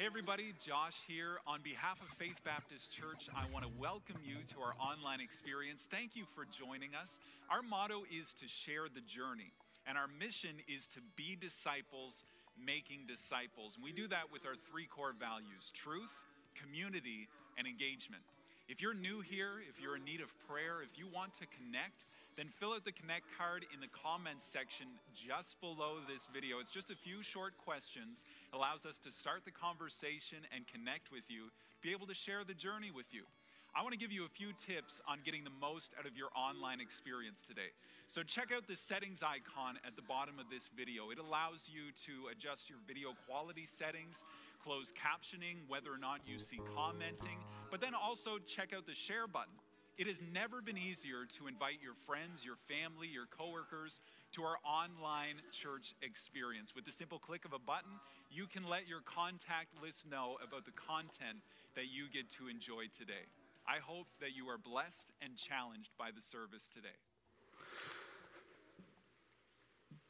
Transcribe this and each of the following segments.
Hey, everybody, Josh here. On behalf of Faith Baptist Church, I want to welcome you to our online experience. Thank you for joining us. Our motto is to share the journey, and our mission is to be disciples, making disciples. And we do that with our three core values truth, community, and engagement. If you're new here, if you're in need of prayer, if you want to connect, then fill out the Connect card in the comments section just below this video. It's just a few short questions, allows us to start the conversation and connect with you, be able to share the journey with you. I want to give you a few tips on getting the most out of your online experience today. So, check out the settings icon at the bottom of this video. It allows you to adjust your video quality settings, close captioning, whether or not you see commenting, but then also check out the share button. It has never been easier to invite your friends, your family, your coworkers to our online church experience. With the simple click of a button, you can let your contact list know about the content that you get to enjoy today. I hope that you are blessed and challenged by the service today.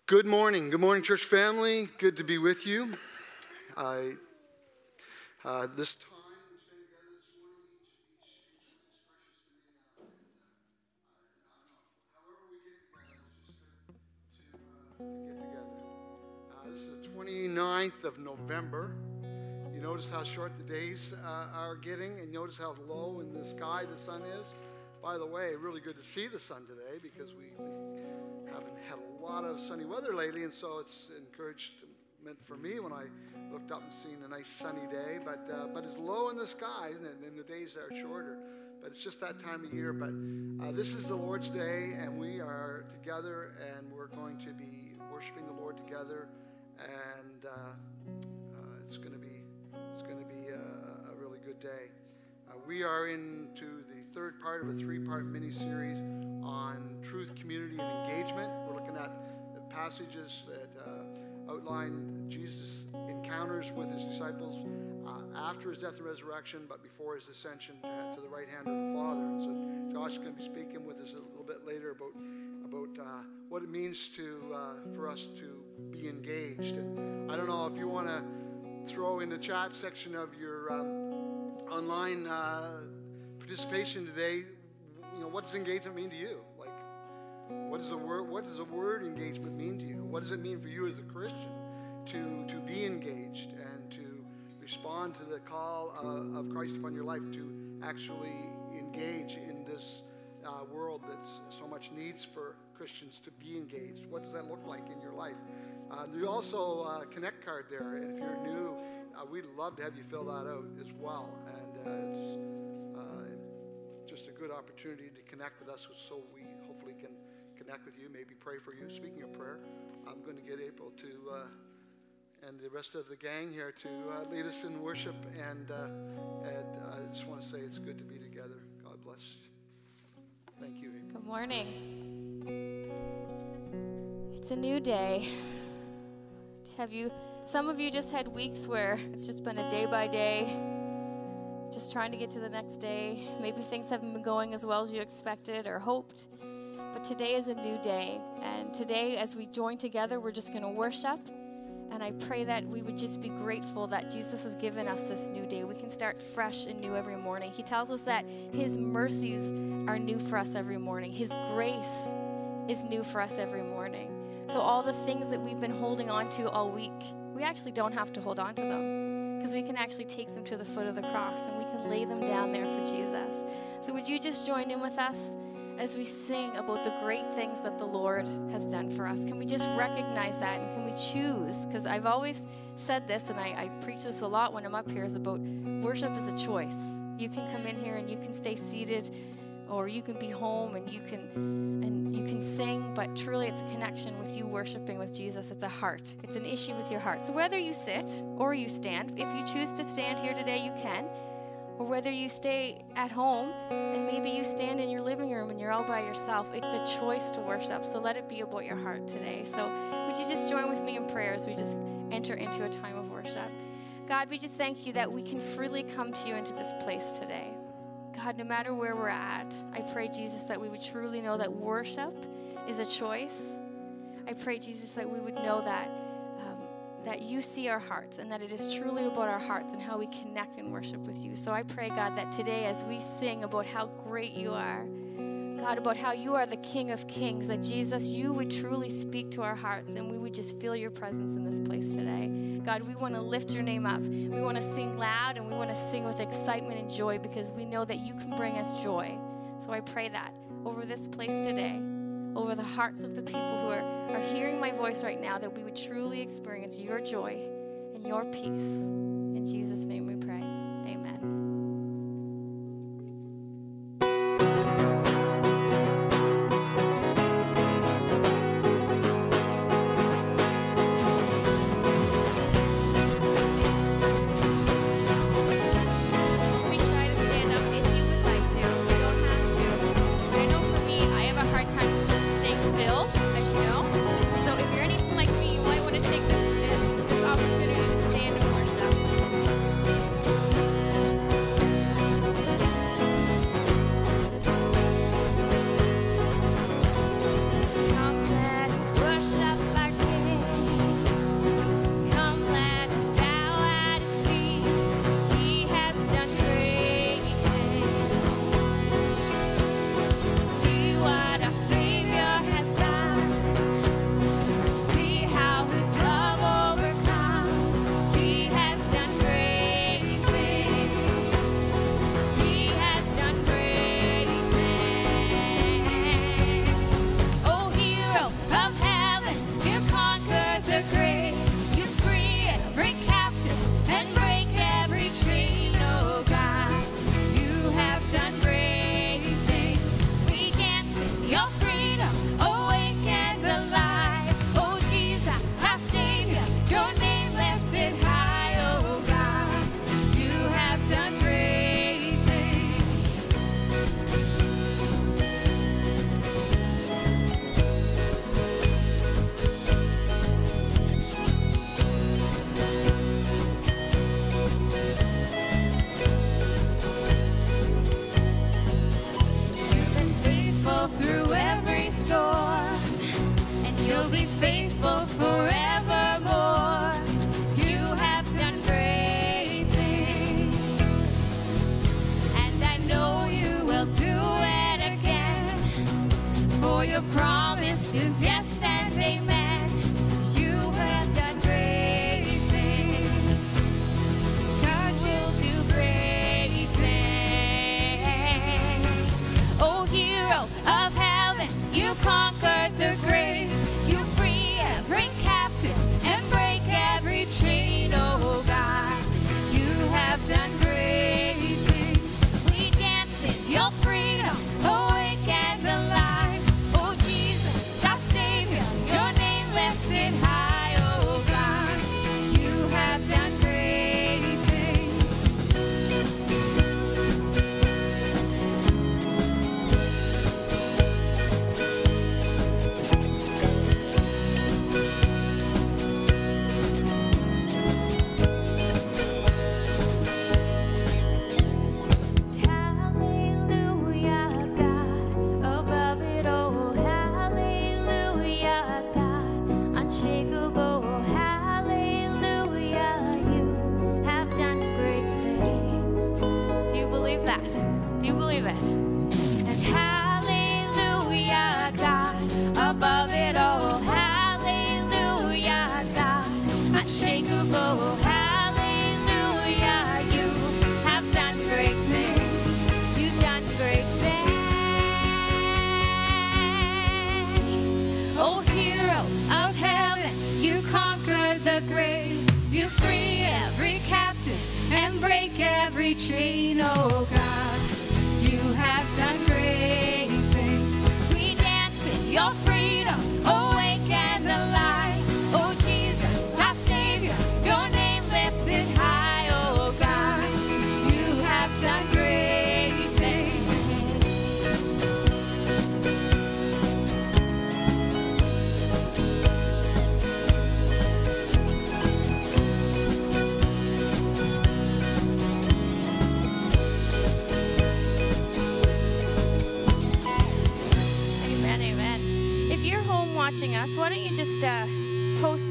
Good morning. Good morning, church family. Good to be with you. I, uh, this get 29th of November. You notice how short the days uh, are getting, and notice how low in the sky the sun is. By the way, really good to see the sun today because we haven't had a lot of sunny weather lately, and so it's encouragement for me when I looked up and seen a nice sunny day. But uh, but it's low in the sky, isn't it? And the days are shorter. But it's just that time of year. But uh, this is the Lord's day, and we are together, and we're going to be worshiping the Lord together, and uh, uh, it's going to be it's going to be a, a, really good day. Uh, we are into the third part of a three-part mini-series on truth, community, and engagement. We're looking at passages that outline Jesus' encounters with his disciples after his death and resurrection, but before his ascension to the right hand of the Father. And so Josh is going to be speaking with us a little bit later about about uh, what it means to uh, for us to be engaged. And I don't know if you want to throw in the chat section of your um, online uh, participation today. You know, what does engagement mean to you? Like, what does the word? What does the word engagement mean to you? What does it mean for you as a Christian to to be engaged and to respond to the call uh, of Christ upon your life to actually engage in this uh, world that so much needs for Christians to be engaged? What does that look like in your life? Uh, there's also a Connect card there, and if you're new, uh, we'd love to have you fill that out as well. And uh, it's uh, just a good opportunity to connect with us, so we hopefully can connect with you, maybe pray for you. Speaking of prayer, I'm going to get April to uh, and the rest of the gang here to uh, lead us in worship. And, uh, and I just want to say it's good to be together. God bless you. Thank you. Good morning. It's a new day. Have you, some of you just had weeks where it's just been a day by day, just trying to get to the next day. Maybe things haven't been going as well as you expected or hoped. But today is a new day. And today, as we join together, we're just going to worship and I pray that we would just be grateful that Jesus has given us this new day. We can start fresh and new every morning. He tells us that His mercies are new for us every morning, His grace is new for us every morning. So, all the things that we've been holding on to all week, we actually don't have to hold on to them because we can actually take them to the foot of the cross and we can lay them down there for Jesus. So, would you just join in with us? As we sing about the great things that the Lord has done for us? Can we just recognize that and can we choose? Because I've always said this, and I, I preach this a lot when I'm up here, is about worship is a choice. You can come in here and you can stay seated, or you can be home and you can and you can sing, but truly it's a connection with you worshiping with Jesus. It's a heart. It's an issue with your heart. So whether you sit or you stand, if you choose to stand here today, you can or whether you stay at home and maybe you stand in your living room and you're all by yourself, it's a choice to worship. So let it be about your heart today. So would you just join with me in prayer as we just enter into a time of worship? God, we just thank you that we can freely come to you into this place today. God, no matter where we're at, I pray, Jesus, that we would truly know that worship is a choice. I pray, Jesus, that we would know that that you see our hearts and that it is truly about our hearts and how we connect and worship with you. So I pray, God, that today as we sing about how great you are, God, about how you are the King of Kings, that Jesus, you would truly speak to our hearts and we would just feel your presence in this place today. God, we want to lift your name up. We want to sing loud and we want to sing with excitement and joy because we know that you can bring us joy. So I pray that over this place today, over the hearts of the people who are, are hearing my voice right now, that we would truly experience your joy and your peace. In Jesus' name we pray. promise is yes and amen.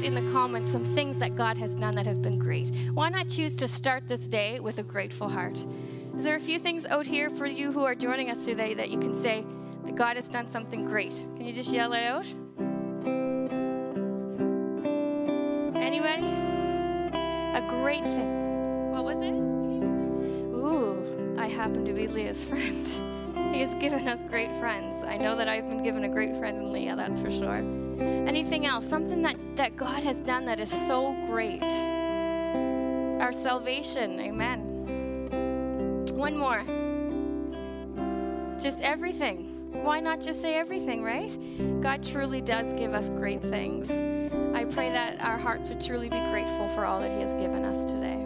Post in the comments some things that God has done that have been great. Why not choose to start this day with a grateful heart? Is there a few things out here for you who are joining us today that you can say that God has done something great? Can you just yell it out? Anybody? A great thing. What was it? Ooh, I happen to be Leah's friend. He has given us great friends. I know that I've been given a great friend in Leah, that's for sure. Anything else? Something that, that God has done that is so great. Our salvation, amen. One more. Just everything. Why not just say everything, right? God truly does give us great things. I pray that our hearts would truly be grateful for all that He has given us today.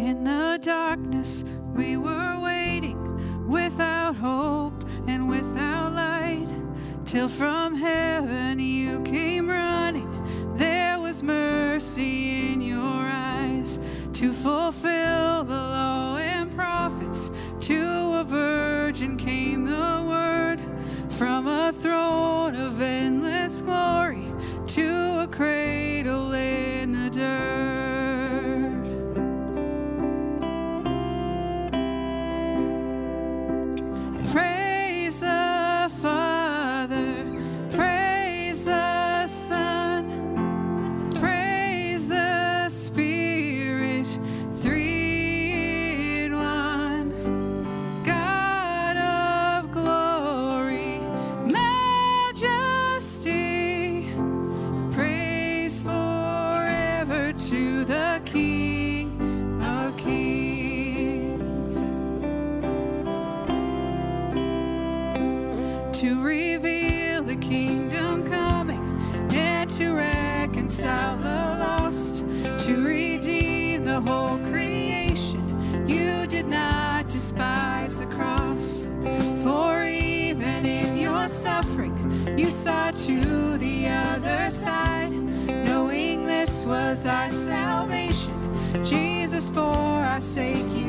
In the darkness, we were Till from heaven for our sake,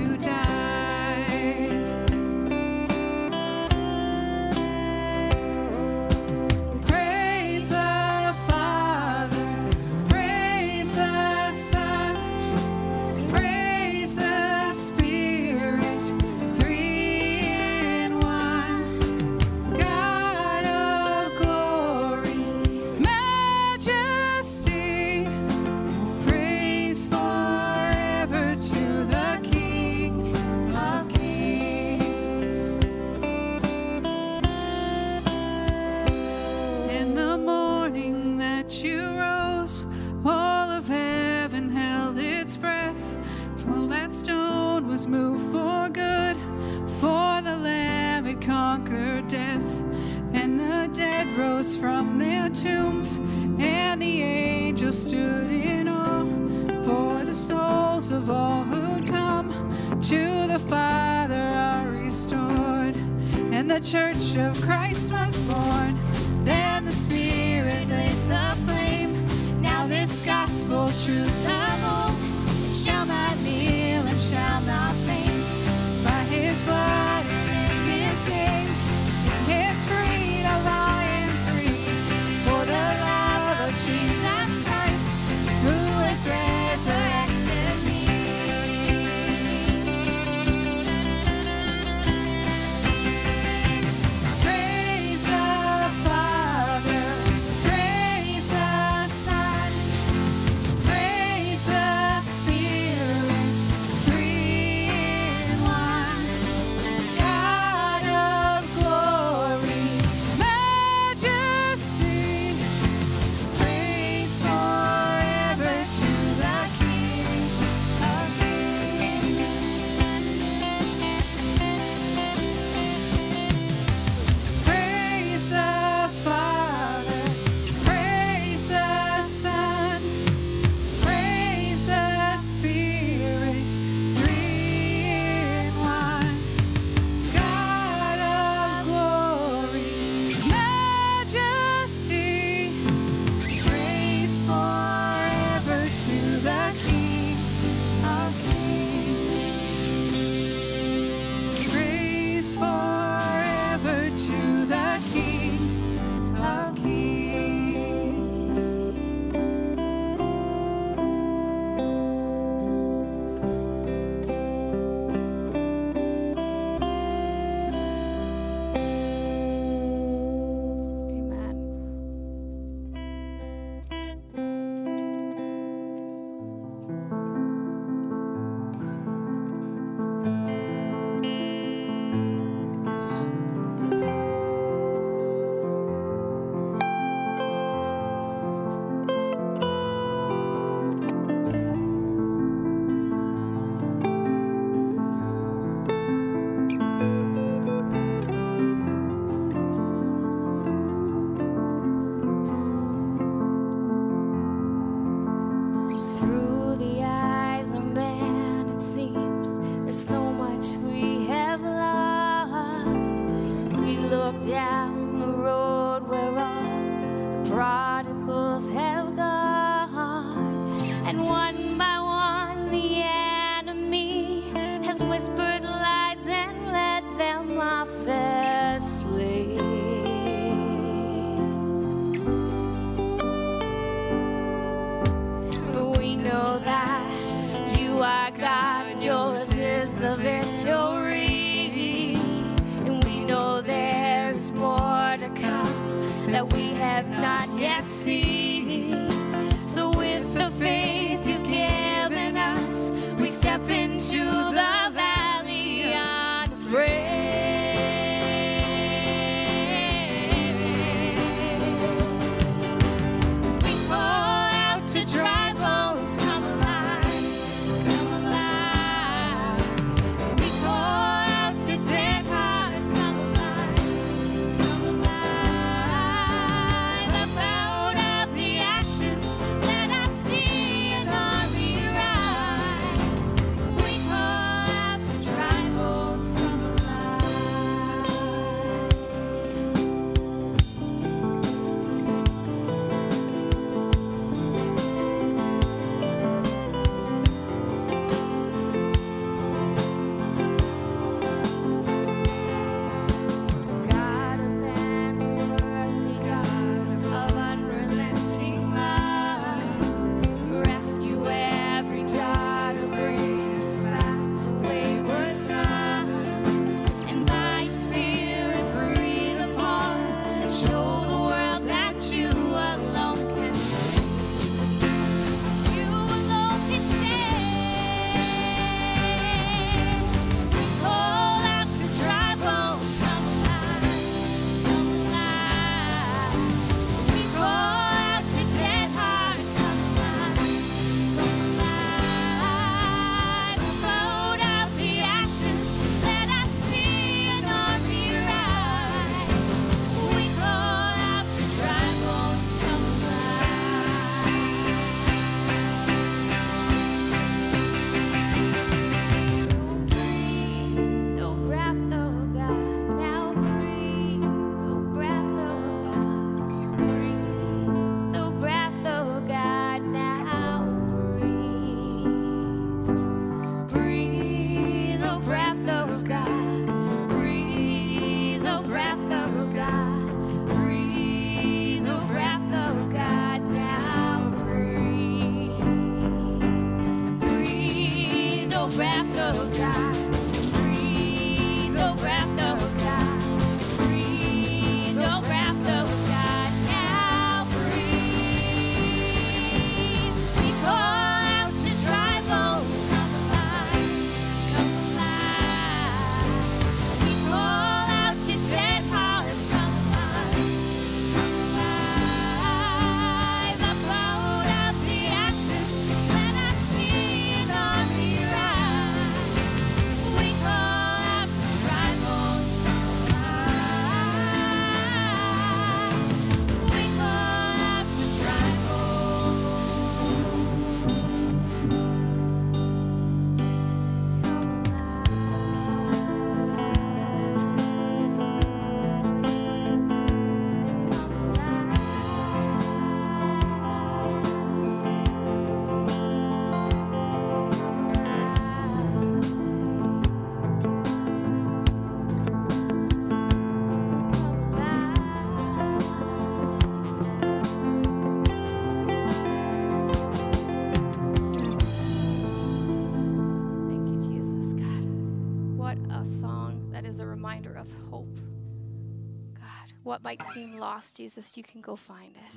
might seem lost, Jesus, you can go find it.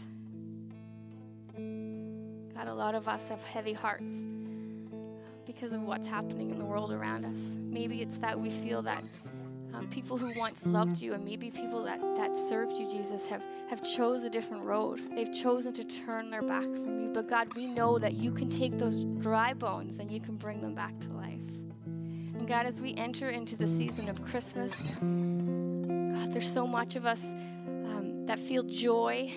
God, a lot of us have heavy hearts because of what's happening in the world around us. Maybe it's that we feel that um, people who once loved you and maybe people that, that served you, Jesus, have, have chose a different road. They've chosen to turn their back from you. But God, we know that you can take those dry bones and you can bring them back to life. And God, as we enter into the season of Christmas, God, there's so much of us um, that feel joy,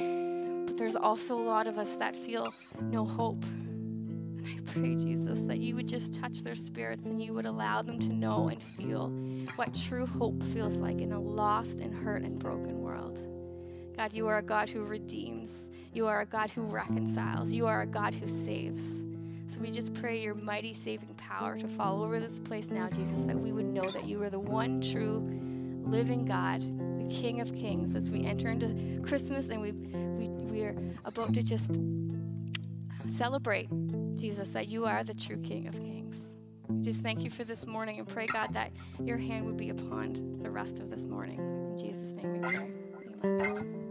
but there's also a lot of us that feel no hope. And I pray, Jesus, that you would just touch their spirits and you would allow them to know and feel what true hope feels like in a lost and hurt and broken world. God, you are a God who redeems. You are a God who reconciles. You are a God who saves. So we just pray your mighty saving power to fall over this place now, Jesus, that we would know that you are the one true living God, the King of Kings, as we enter into Christmas and we, we, we are about to just celebrate, Jesus, that you are the true King of Kings. We just thank you for this morning and pray, God, that your hand would be upon the rest of this morning. In Jesus' name we pray. Amen.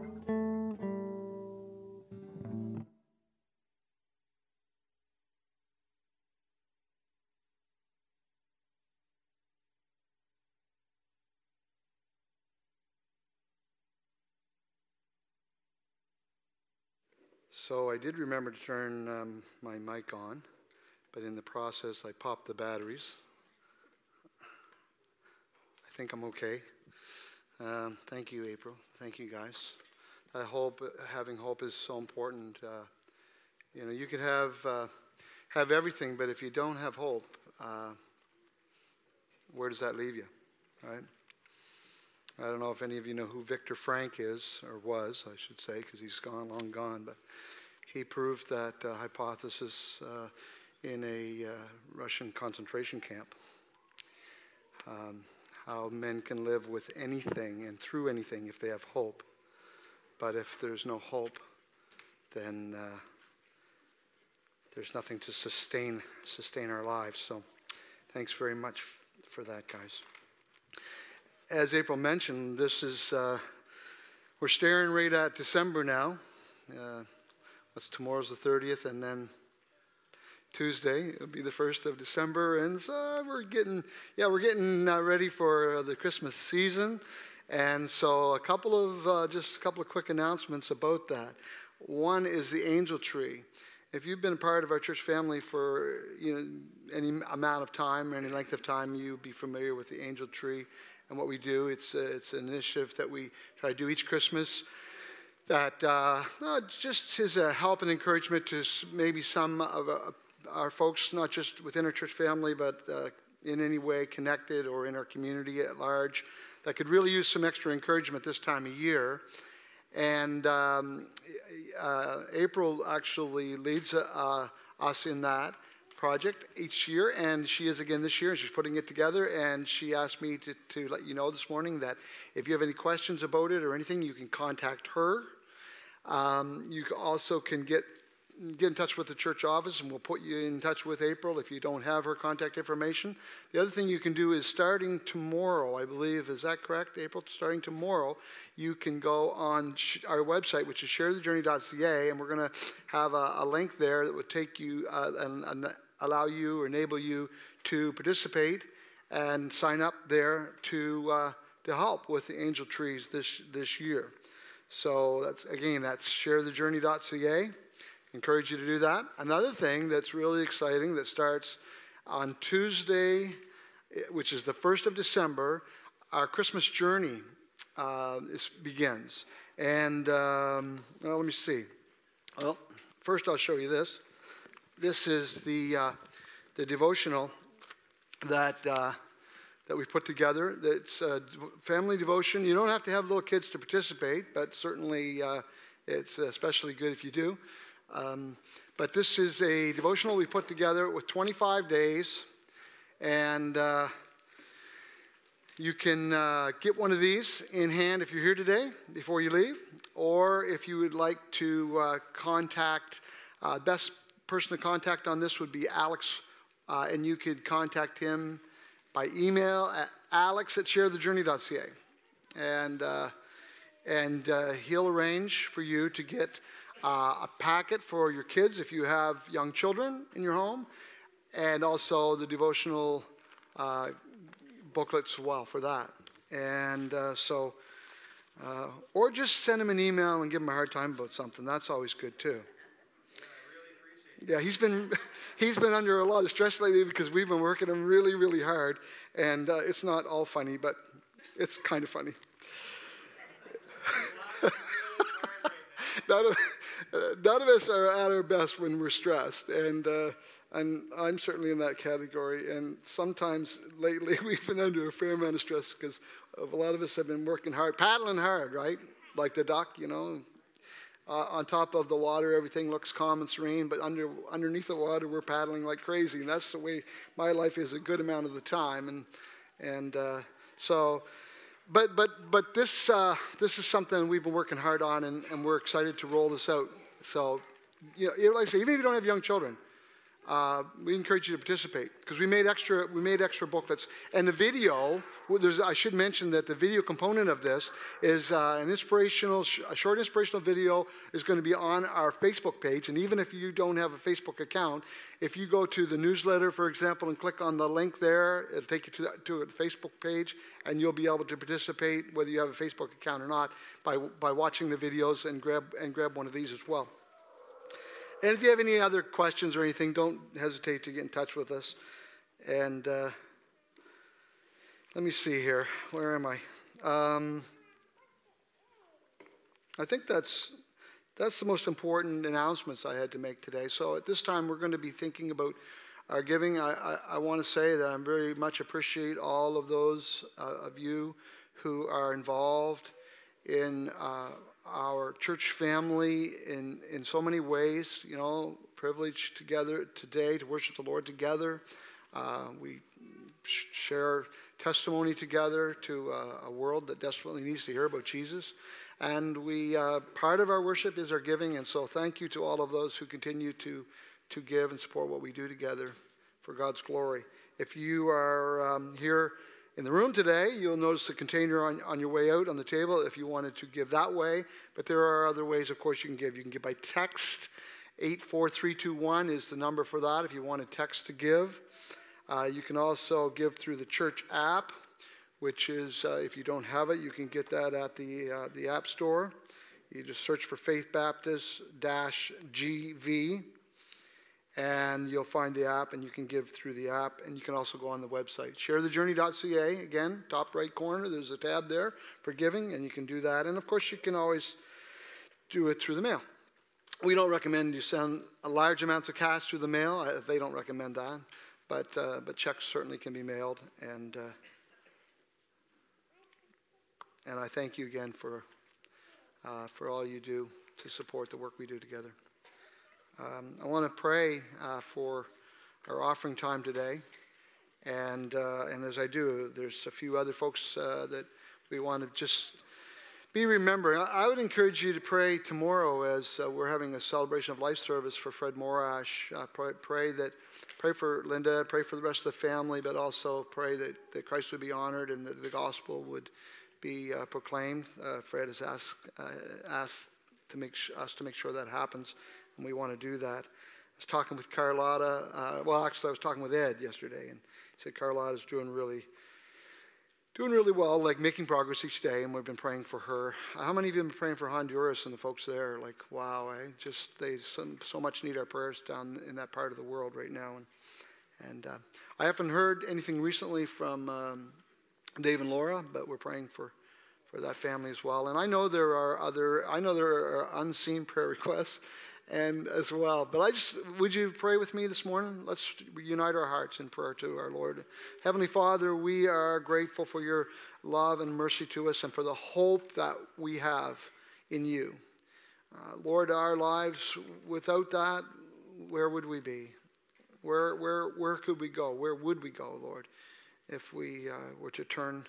So I did remember to turn um, my mic on, but in the process I popped the batteries. I think I'm okay. Um, thank you, April. Thank you, guys. I hope having hope is so important. Uh, you know, you could have uh, have everything, but if you don't have hope, uh, where does that leave you, right? I don't know if any of you know who Viktor Frankl is, or was, I should say, because he's gone, long gone, but he proved that uh, hypothesis uh, in a uh, Russian concentration camp. Um, how men can live with anything and through anything if they have hope. But if there's no hope, then uh, there's nothing to sustain sustain our lives. So, thanks very much for that, guys. As April mentioned, this is uh, we're staring right at December now. Uh, that's tomorrow's the 30th, and then Tuesday it'll be the 1st of December, and so we're getting yeah we're getting uh, ready for the Christmas season, and so a couple of uh, just a couple of quick announcements about that. One is the angel tree. If you've been a part of our church family for you know any amount of time, any length of time, you'd be familiar with the angel tree and what we do. It's uh, it's an initiative that we try to do each Christmas that uh, just is a help and encouragement to maybe some of uh, our folks, not just within our church family, but uh, in any way connected or in our community at large, that could really use some extra encouragement this time of year. And um, uh, April actually leads uh, us in that project each year, and she is again this year, and she's putting it together. And she asked me to, to let you know this morning that if you have any questions about it or anything, you can contact her um, you also can get get in touch with the church office and we'll put you in touch with April if you don't have her contact information. The other thing you can do is starting tomorrow, I believe, is that correct, April? Starting tomorrow, you can go on our website, which is sharethejourney.ca, and we're going to have a, a, link there that would take you uh, and, and allow you or enable you to participate and sign up there to, uh, to help with the angel trees this, this year. So that's again, that's sharethejourney.ca. Encourage you to do that. Another thing that's really exciting that starts on Tuesday, which is the first of December, our Christmas journey uh, begins. And um, well, let me see. Well, first I'll show you this. This is the uh, the devotional that. Uh, that we've put together. It's a family devotion. You don't have to have little kids to participate, but certainly uh, it's especially good if you do. Um, but this is a devotional we put together with 25 days, and uh, you can uh, get one of these in hand if you're here today before you leave, or if you would like to uh, contact, uh, best person to contact on this would be Alex, uh, and you could contact him by email at alex at sharethejourney.ca. And, uh, and uh, he'll arrange for you to get uh, a packet for your kids if you have young children in your home, and also the devotional uh, booklets as well for that. And uh, so, or just send him an email and give him a hard time about something. That's always good too. Yeah, he's been he's been under a lot of stress lately because we've been working him really, really hard, and uh, it's not all funny, but it's kind of funny. none, of, none of us are at our best when we're stressed, and uh, and I'm certainly in that category. And sometimes lately we've been under a fair amount of stress because a lot of us have been working hard, paddling hard, right? Like the duck, you know, uh, on top of the water, everything looks calm and serene, but under, underneath the water, we're paddling like crazy. And that's the way my life is a good amount of the time. And, and uh, so, but, but, but this, uh, this is something we've been working hard on, and, and we're excited to roll this out. So, you know, like I say, even if you don't have young children, uh, we encourage you to participate because we made extra we made extra booklets. And the video i should mention that the video component of this is uh, an inspirational a short inspirational video is going to be on our facebook page. And even if you don't have a facebook account if you go to the newsletter for example and click on the link there it'll take you to, to a facebook page and you'll be able to participate whether you have a facebook account or not by, by watching the videos and grab and grab one of these as well and if you have any other questions or anything, don't hesitate to get in touch with us. And uh, let me see here. Where am I? Um, I think that's that's the most important announcements I had to make today. So at this time, we're going to be thinking about our giving. I, I, I want to say that I very much appreciate all of those uh, of you who are involved in uh, our church family in, in so many ways, you know, privileged together today to worship the Lord together. Uh, we share testimony together to uh, a world that desperately needs to hear about Jesus. And we, uh, part of our worship is our giving. And so thank you to all of those who continue to, to give and support what we do together for God's glory. If you are um, here, in the room today, you'll notice the container on, on your way out on the table if you wanted to give that way. But there are other ways, of course, you can give. You can give by text. 84321 is the number for that if you want a text to give. Uh, you can also give through the church app, which is, uh, if you don't have it, you can get that at the, uh, the App Store. You just search for Faith Baptist GV and you'll find the app and you can give through the app and you can also go on the website sharethejourney.ca again top right corner there's a tab there for giving and you can do that and of course you can always do it through the mail we don't recommend you send large amounts of cash through the mail they don't recommend that but uh, but checks certainly can be mailed and uh, and I thank you again for uh, for all you do to support the work we do together. Um, I want to pray uh, for our offering time today. And, uh, and as I do, there's a few other folks uh, that we want to just be remembering. I would encourage you to pray tomorrow as uh, we're having a celebration of life service for Fred Morash. Pray, pray, that, pray for Linda, pray for the rest of the family, but also pray that, that Christ would be honored and that the gospel would be uh, proclaimed. Uh, Fred has asked, asked to make us to make sure that happens and we want to do that. I was talking with Carlotta. Uh, well, actually, I was talking with Ed yesterday, and he said Carlotta's doing really, doing really well, like making progress each day, and we've been praying for her. How many of you have been praying for Honduras and the folks there? Like, wow, I just they so, so much need our prayers down in that part of the world right now, and and uh, I haven't heard anything recently from um, Dave and Laura, but we're praying for for that family as well. And I know there are other, I know there are unseen prayer requests and as well. But I just, would you pray with me this morning? Let's unite our hearts in prayer to our Lord. Heavenly Father, we are grateful for your love and mercy to us and for the hope that we have in you. Uh, Lord, our lives, without that, where would we be? Where, where, where could we go? Where would we go, Lord, if we uh, were to turn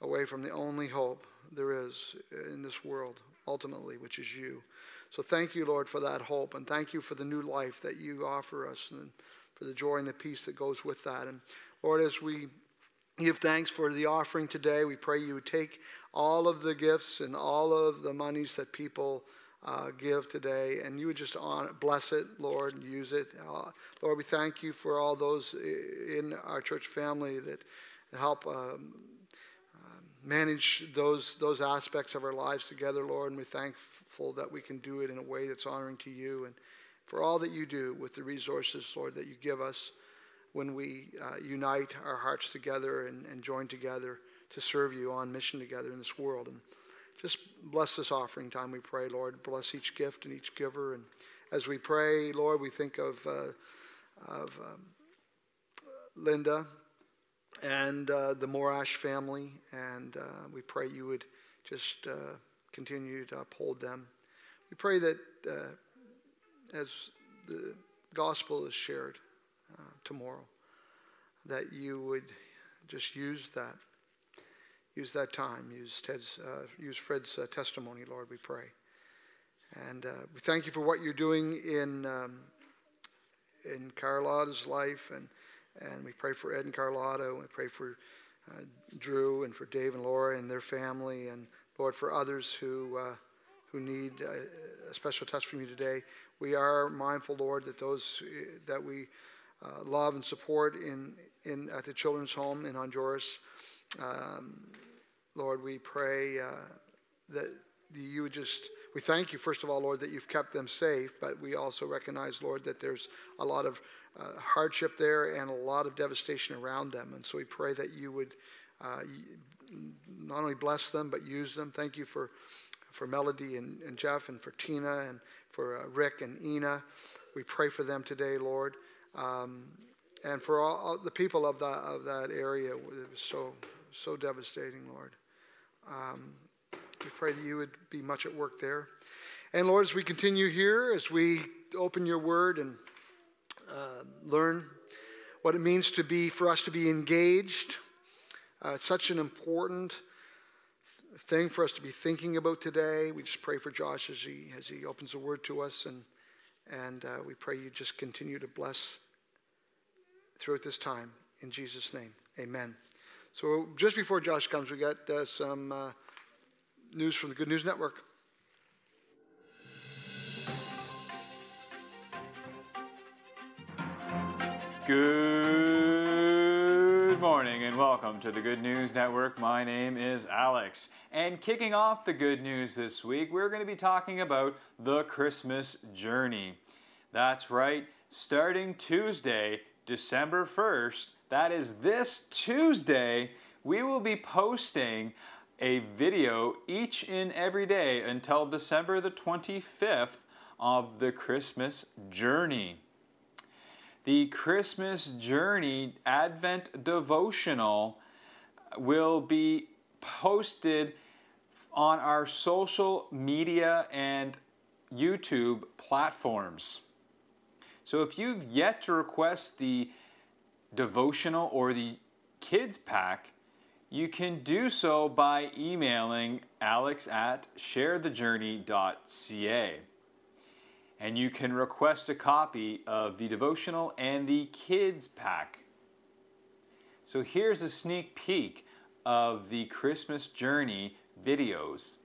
away from the only hope there is in this world, ultimately, which is you? So thank you, Lord, for that hope, and thank you for the new life that you offer us, and for the joy and the peace that goes with that. And Lord, as we give thanks for the offering today, we pray you would take all of the gifts and all of the monies that people uh, give today, and you would just on, bless it, Lord, and use it. Uh, Lord, we thank you for all those in our church family that help. Um, uh, manage those those aspects of our lives together, Lord, and we thank that we can do it in a way that's honoring to you and for all that you do with the resources, Lord, that you give us when we uh, unite our hearts together and, and join together to serve you on mission together in this world. And just bless this offering time, we pray, Lord. Bless each gift and each giver. And as we pray, Lord, we think of, uh, of um, Linda and uh, the Morash family, and uh, we pray you would just uh, continue to uphold them. We pray that uh, as the gospel is shared uh, tomorrow, that you would just use that, use that time, use Ted's, uh, use Fred's uh, testimony, Lord. We pray, and uh, we thank you for what you're doing in um, in Carlotta's life, and, and we pray for Ed and Carlotta, and we pray for uh, Drew and for Dave and Laura and their family, and Lord, for others who, uh, who need a, a special touch from you today. We are mindful, Lord, that those uh, that we uh, love and support in, in, at the children's home in Honduras, um, Lord, we pray uh, that you would just, we thank you, first of all, Lord, that you've kept them safe, but we also recognize, Lord, that there's a lot of uh, hardship there and a lot of devastation around them. And so we pray that you would uh, not only bless them, but use them. Thank you for, for Melody and, and Jeff and for Tina and for uh, Rick and Ina. We pray for them today, Lord. Um, and for all, all, the people of that, of that area, it was so, so devastating, Lord. Um, we pray that you would be much at work there. And Lord, as we continue here, as we open your word and uh, learn what it means to be, for us to be engaged, uh, such an important thing for us to be thinking about today. We just pray for Josh as he, as he opens the word to us, and, and uh, we pray you just continue to bless throughout this time. In Jesus' name, amen. So just before Josh comes, we got uh, some uh, news from the Good News Network. Good welcome to the Good News Network. My name is Alex. And kicking off the good news this week, we're going to be talking about the Christmas journey. That's right, starting Tuesday, December 1st, that is this Tuesday, we will be posting a video each and every day until December the 25th of the Christmas journey. The Christmas journey Advent devotional will be posted on our social media and YouTube platforms. So if you've yet to request the devotional or the kids pack, you can do so by emailing alex at sharethejourney.ca. And you can request a copy of the devotional and the kids pack. So here's a sneak peek of the Christmas Journey videos.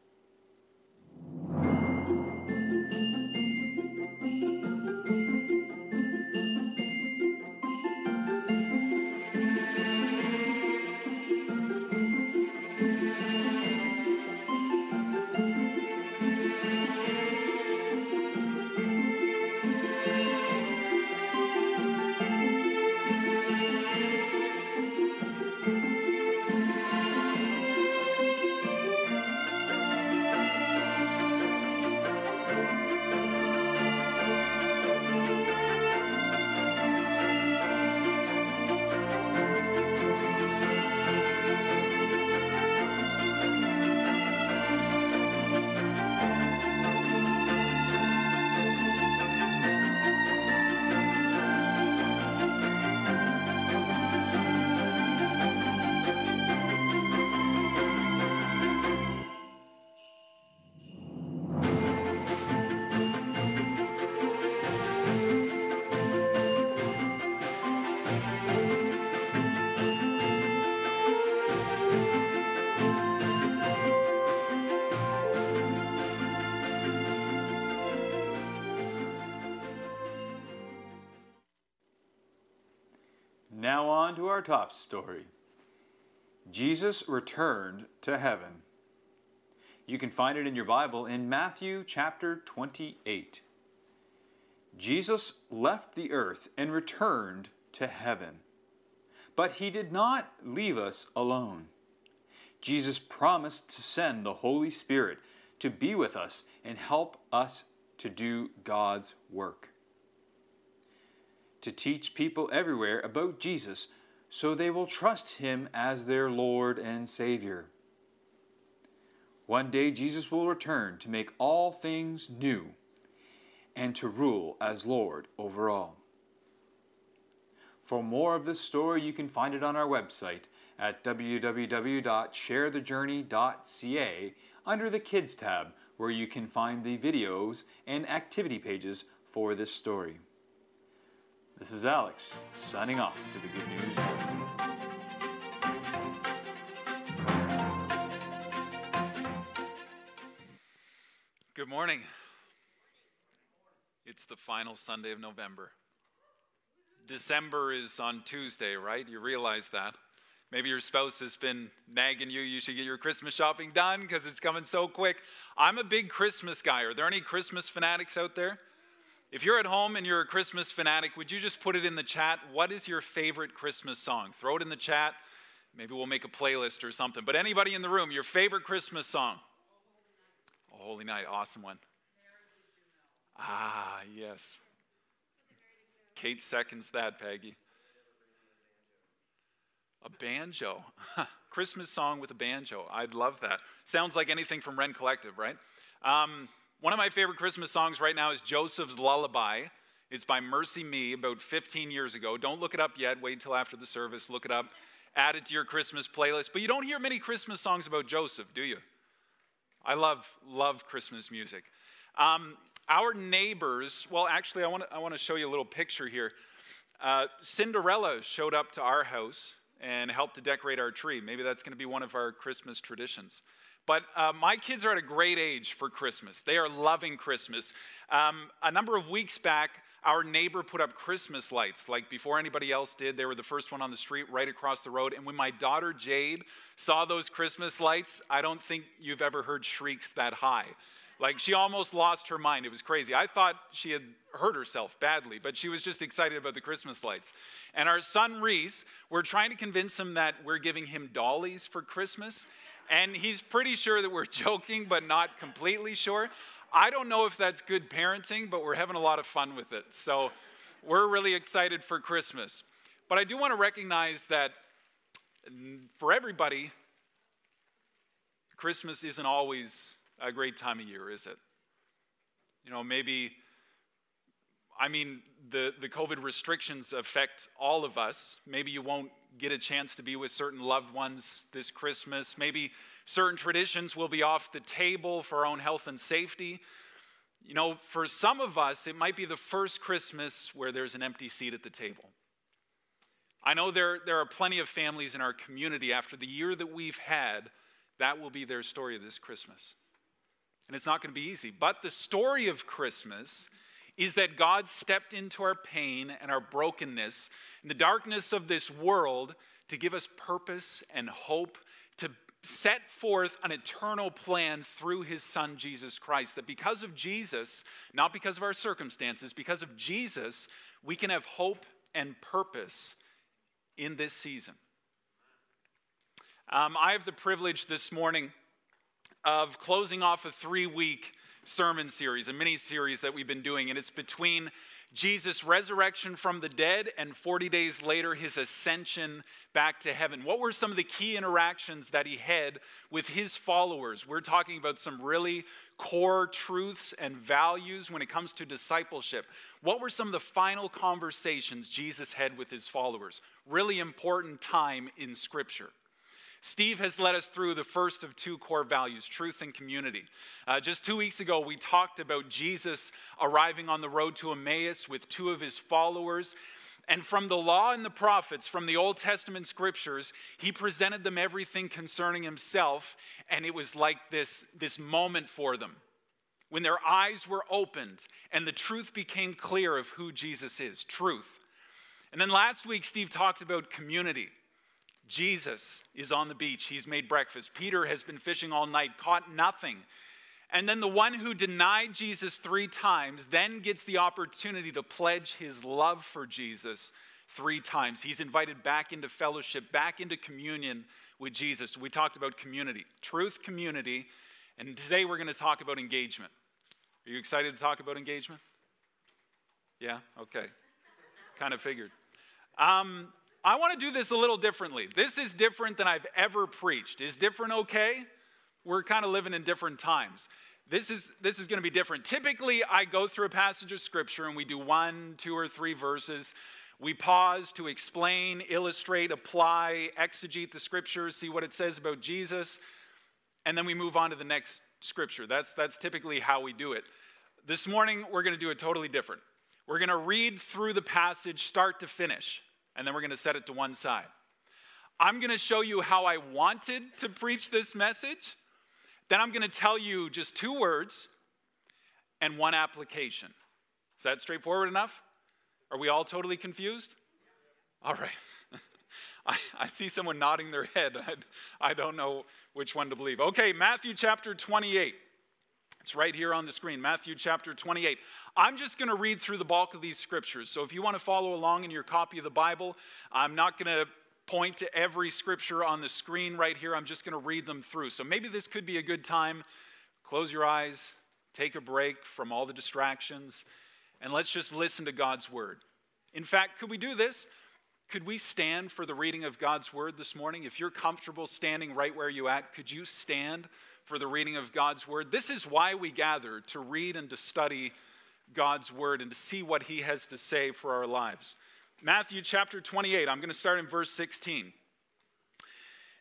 Our top story Jesus returned to heaven. You can find it in your Bible in Matthew chapter 28. Jesus left the earth and returned to heaven. But he did not leave us alone. Jesus promised to send the Holy Spirit to be with us and help us to do God's work to teach people everywhere about Jesus so they will trust him as their Lord and Savior. One day Jesus will return to make all things new and to rule as Lord over all. For more of this story, you can find it on our website at www.sharethejourney.ca under the Kids tab, where you can find the videos and activity pages for this story. This is Alex signing off for the Good News. Good morning. It's the final Sunday of November. December is on Tuesday, right? You realize that. Maybe your spouse has been nagging you, you should get your Christmas shopping done because it's coming so quick. I'm a big Christmas guy. Are there any Christmas fanatics out there? If you're at home and you're a Christmas fanatic, would you just put it in the chat? What is your favorite Christmas song? Throw it in the chat. Maybe we'll make a playlist or something. But anybody in the room, your favorite Christmas song? Holy Night, awesome one. Ah, yes. Kate seconds that, Peggy. A banjo. Christmas song with a banjo. I'd love that. Sounds like anything from Rend Collective, right? Um, one of my favorite Christmas songs right now is Joseph's Lullaby. It's by MercyMe about 15 years ago. Don't look it up yet. Wait until after the service. Look it up. Add it to your Christmas playlist. But you don't hear many Christmas songs about Joseph, do you? I love, love Christmas music. Um, our neighbors, well, actually, I want to I wanna show you a little picture here. Uh, Cinderella showed up to our house and helped to decorate our tree. Maybe that's going to be one of our Christmas traditions. But uh, my kids are at a great age for Christmas. They are loving Christmas. Um, a number of weeks back, our neighbor put up Christmas lights, like before anybody else did. They were the first one on the street right across the road. And when my daughter Jade saw those Christmas lights, I don't think you've ever heard shrieks that high. Like she almost lost her mind. It was crazy. I thought she had hurt herself badly, but she was just excited about the Christmas lights. And our son Reese, we're trying to convince him that we're giving him dollies for Christmas. And he's pretty sure that we're joking, but not completely sure. I don't know if that's good parenting, but we're having a lot of fun with it. So we're really excited for Christmas. But I do want to recognize that for everybody, Christmas isn't always a great time of year, is it? You know, maybe, I mean, the, the COVID restrictions affect all of us. Maybe you won't get a chance to be with certain loved ones this Christmas. Maybe certain traditions will be off the table for our own health and safety. You know, for some of us, it might be the first Christmas where there's an empty seat at the table. I know there, there are plenty of families in our community after the year that we've had, that will be their story this Christmas. And it's not going to be easy. But the story of Christmas is that God stepped into our pain and our brokenness in the darkness of this world to give us purpose and hope, to set forth an eternal plan through his son Jesus Christ. That because of Jesus, not because of our circumstances, because of Jesus, we can have hope and purpose in this season. Um, I have the privilege this morning of closing off a three week sermon series, a mini series that we've been doing, and it's between Jesus' resurrection from the dead and 40 days later, his ascension back to heaven. What were some of the key interactions that he had with his followers? We're talking about some really core truths and values when it comes to discipleship. What were some of the final conversations Jesus had with his followers? Really important time in Scripture. Steve has led us through the first of two core values truth and community. Uh, just two weeks ago, we talked about Jesus arriving on the road to Emmaus with two of his followers. And from the law and the prophets, from the Old Testament scriptures, he presented them everything concerning himself. And it was like this, this moment for them when their eyes were opened and the truth became clear of who Jesus is truth. And then last week, Steve talked about community. Jesus is on the beach. He's made breakfast. Peter has been fishing all night, caught nothing. And then the one who denied Jesus three times then gets the opportunity to pledge his love for Jesus three times. He's invited back into fellowship, back into communion with Jesus. We talked about community, truth, community, and today we're going to talk about engagement. Are you excited to talk about engagement? Yeah? Okay. kind of figured. Um, I want to do this a little differently. This is different than I've ever preached. Is different okay? We're kind of living in different times. This is, this is going to be different. Typically, I go through a passage of scripture and we do one, two, or three verses. We pause to explain, illustrate, apply, exegete the scripture, see what it says about Jesus, and then we move on to the next scripture. That's, that's typically how we do it. This morning, we're going to do it totally different. We're going to read through the passage start to finish, and then we're going to set it to one side. I'm going to show you how I wanted to preach this message. Then I'm going to tell you just two words and one application. Is that straightforward enough? Are we all totally confused? All right. I, I, see someone nodding their head. I, I don't know which one to believe. Okay, Matthew chapter 28. It's right here on the screen, Matthew chapter 28. I'm just going to read through the bulk of these scriptures. So if you want to follow along in your copy of the Bible, I'm not going to point to every scripture on the screen right here. I'm just going to read them through. So maybe this could be a good time. Close your eyes, take a break from all the distractions, and let's just listen to God's word. In fact, could we do this? Could we stand for the reading of God's word this morning? If you're comfortable standing right where you at, could you stand for the reading of God's word. This is why we gather to read and to study God's word and to see what he has to say for our lives. Matthew chapter 28, I'm going to start in verse 16.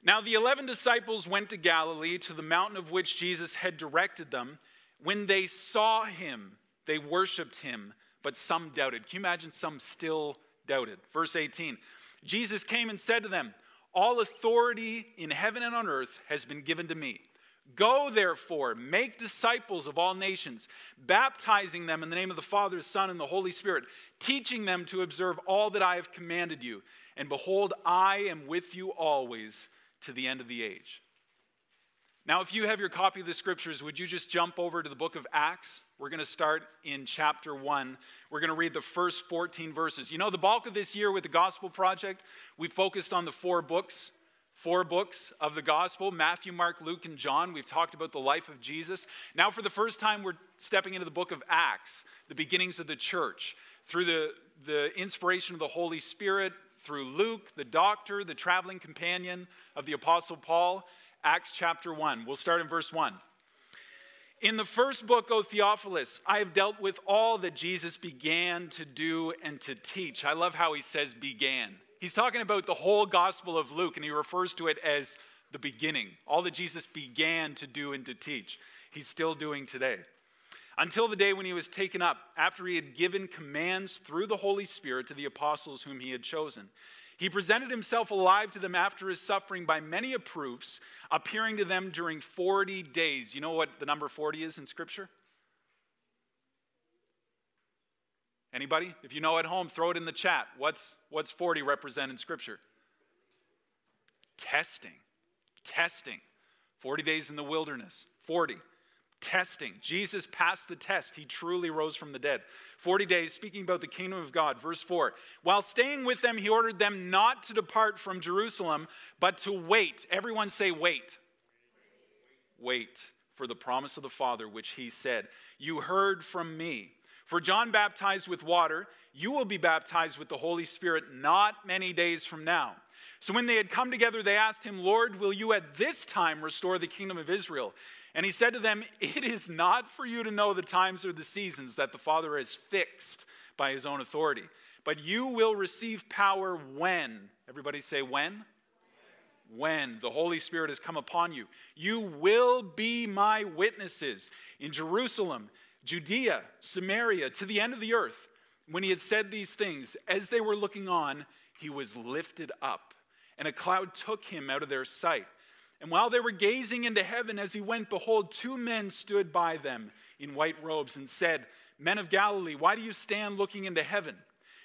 Now the 11 disciples went to Galilee, to the mountain of which Jesus had directed them. When they saw him, they worshiped him, but some doubted. Can you imagine some still doubted? Verse 18 Jesus came and said to them, All authority in heaven and on earth has been given to me. Go, therefore, make disciples of all nations, baptizing them in the name of the Father, Son, and the Holy Spirit, teaching them to observe all that I have commanded you. And behold, I am with you always to the end of the age. Now, if you have your copy of the scriptures, would you just jump over to the book of Acts? We're going to start in chapter 1. We're going to read the first 14 verses. You know, the bulk of this year with the Gospel Project, we focused on the four books four books of the gospel Matthew, Mark, Luke, and John. We've talked about the life of Jesus. Now, for the first time, we're stepping into the book of Acts, the beginnings of the church, through the, the inspiration of the Holy Spirit, through Luke, the doctor, the traveling companion of the Apostle Paul. Acts chapter 1. We'll start in verse 1. In the first book, O Theophilus, I have dealt with all that Jesus began to do and to teach. I love how he says began. He's talking about the whole Gospel of Luke, and he refers to it as the beginning. All that Jesus began to do and to teach, he's still doing today. Until the day when he was taken up, after he had given commands through the Holy Spirit to the apostles whom he had chosen. He presented himself alive to them after his suffering by many proofs, appearing to them during 40 days. You know what the number 40 is in Scripture? Anybody? If you know at home, throw it in the chat. What's, what's 40 represent in Scripture? Testing. Testing. 40 days in the wilderness. 40. Testing. Jesus passed the test. He truly rose from the dead. 40 days, speaking about the kingdom of God. Verse 4. While staying with them, he ordered them not to depart from Jerusalem, but to wait. Everyone say, wait. Wait for the promise of the Father, which he said, You heard from me. For John baptized with water, you will be baptized with the Holy Spirit not many days from now. So when they had come together, they asked him, Lord, will you at this time restore the kingdom of Israel? And he said to them, It is not for you to know the times or the seasons that the Father has fixed by his own authority, but you will receive power when. Everybody say, when? When the Holy Spirit has come upon you. You will be my witnesses in Jerusalem Judea, Samaria, to the end of the earth. When he had said these things, as they were looking on, he was lifted up, and a cloud took him out of their sight. And while they were gazing into heaven as he went, behold, two men stood by them in white robes and said, Men of Galilee, why do you stand looking into heaven?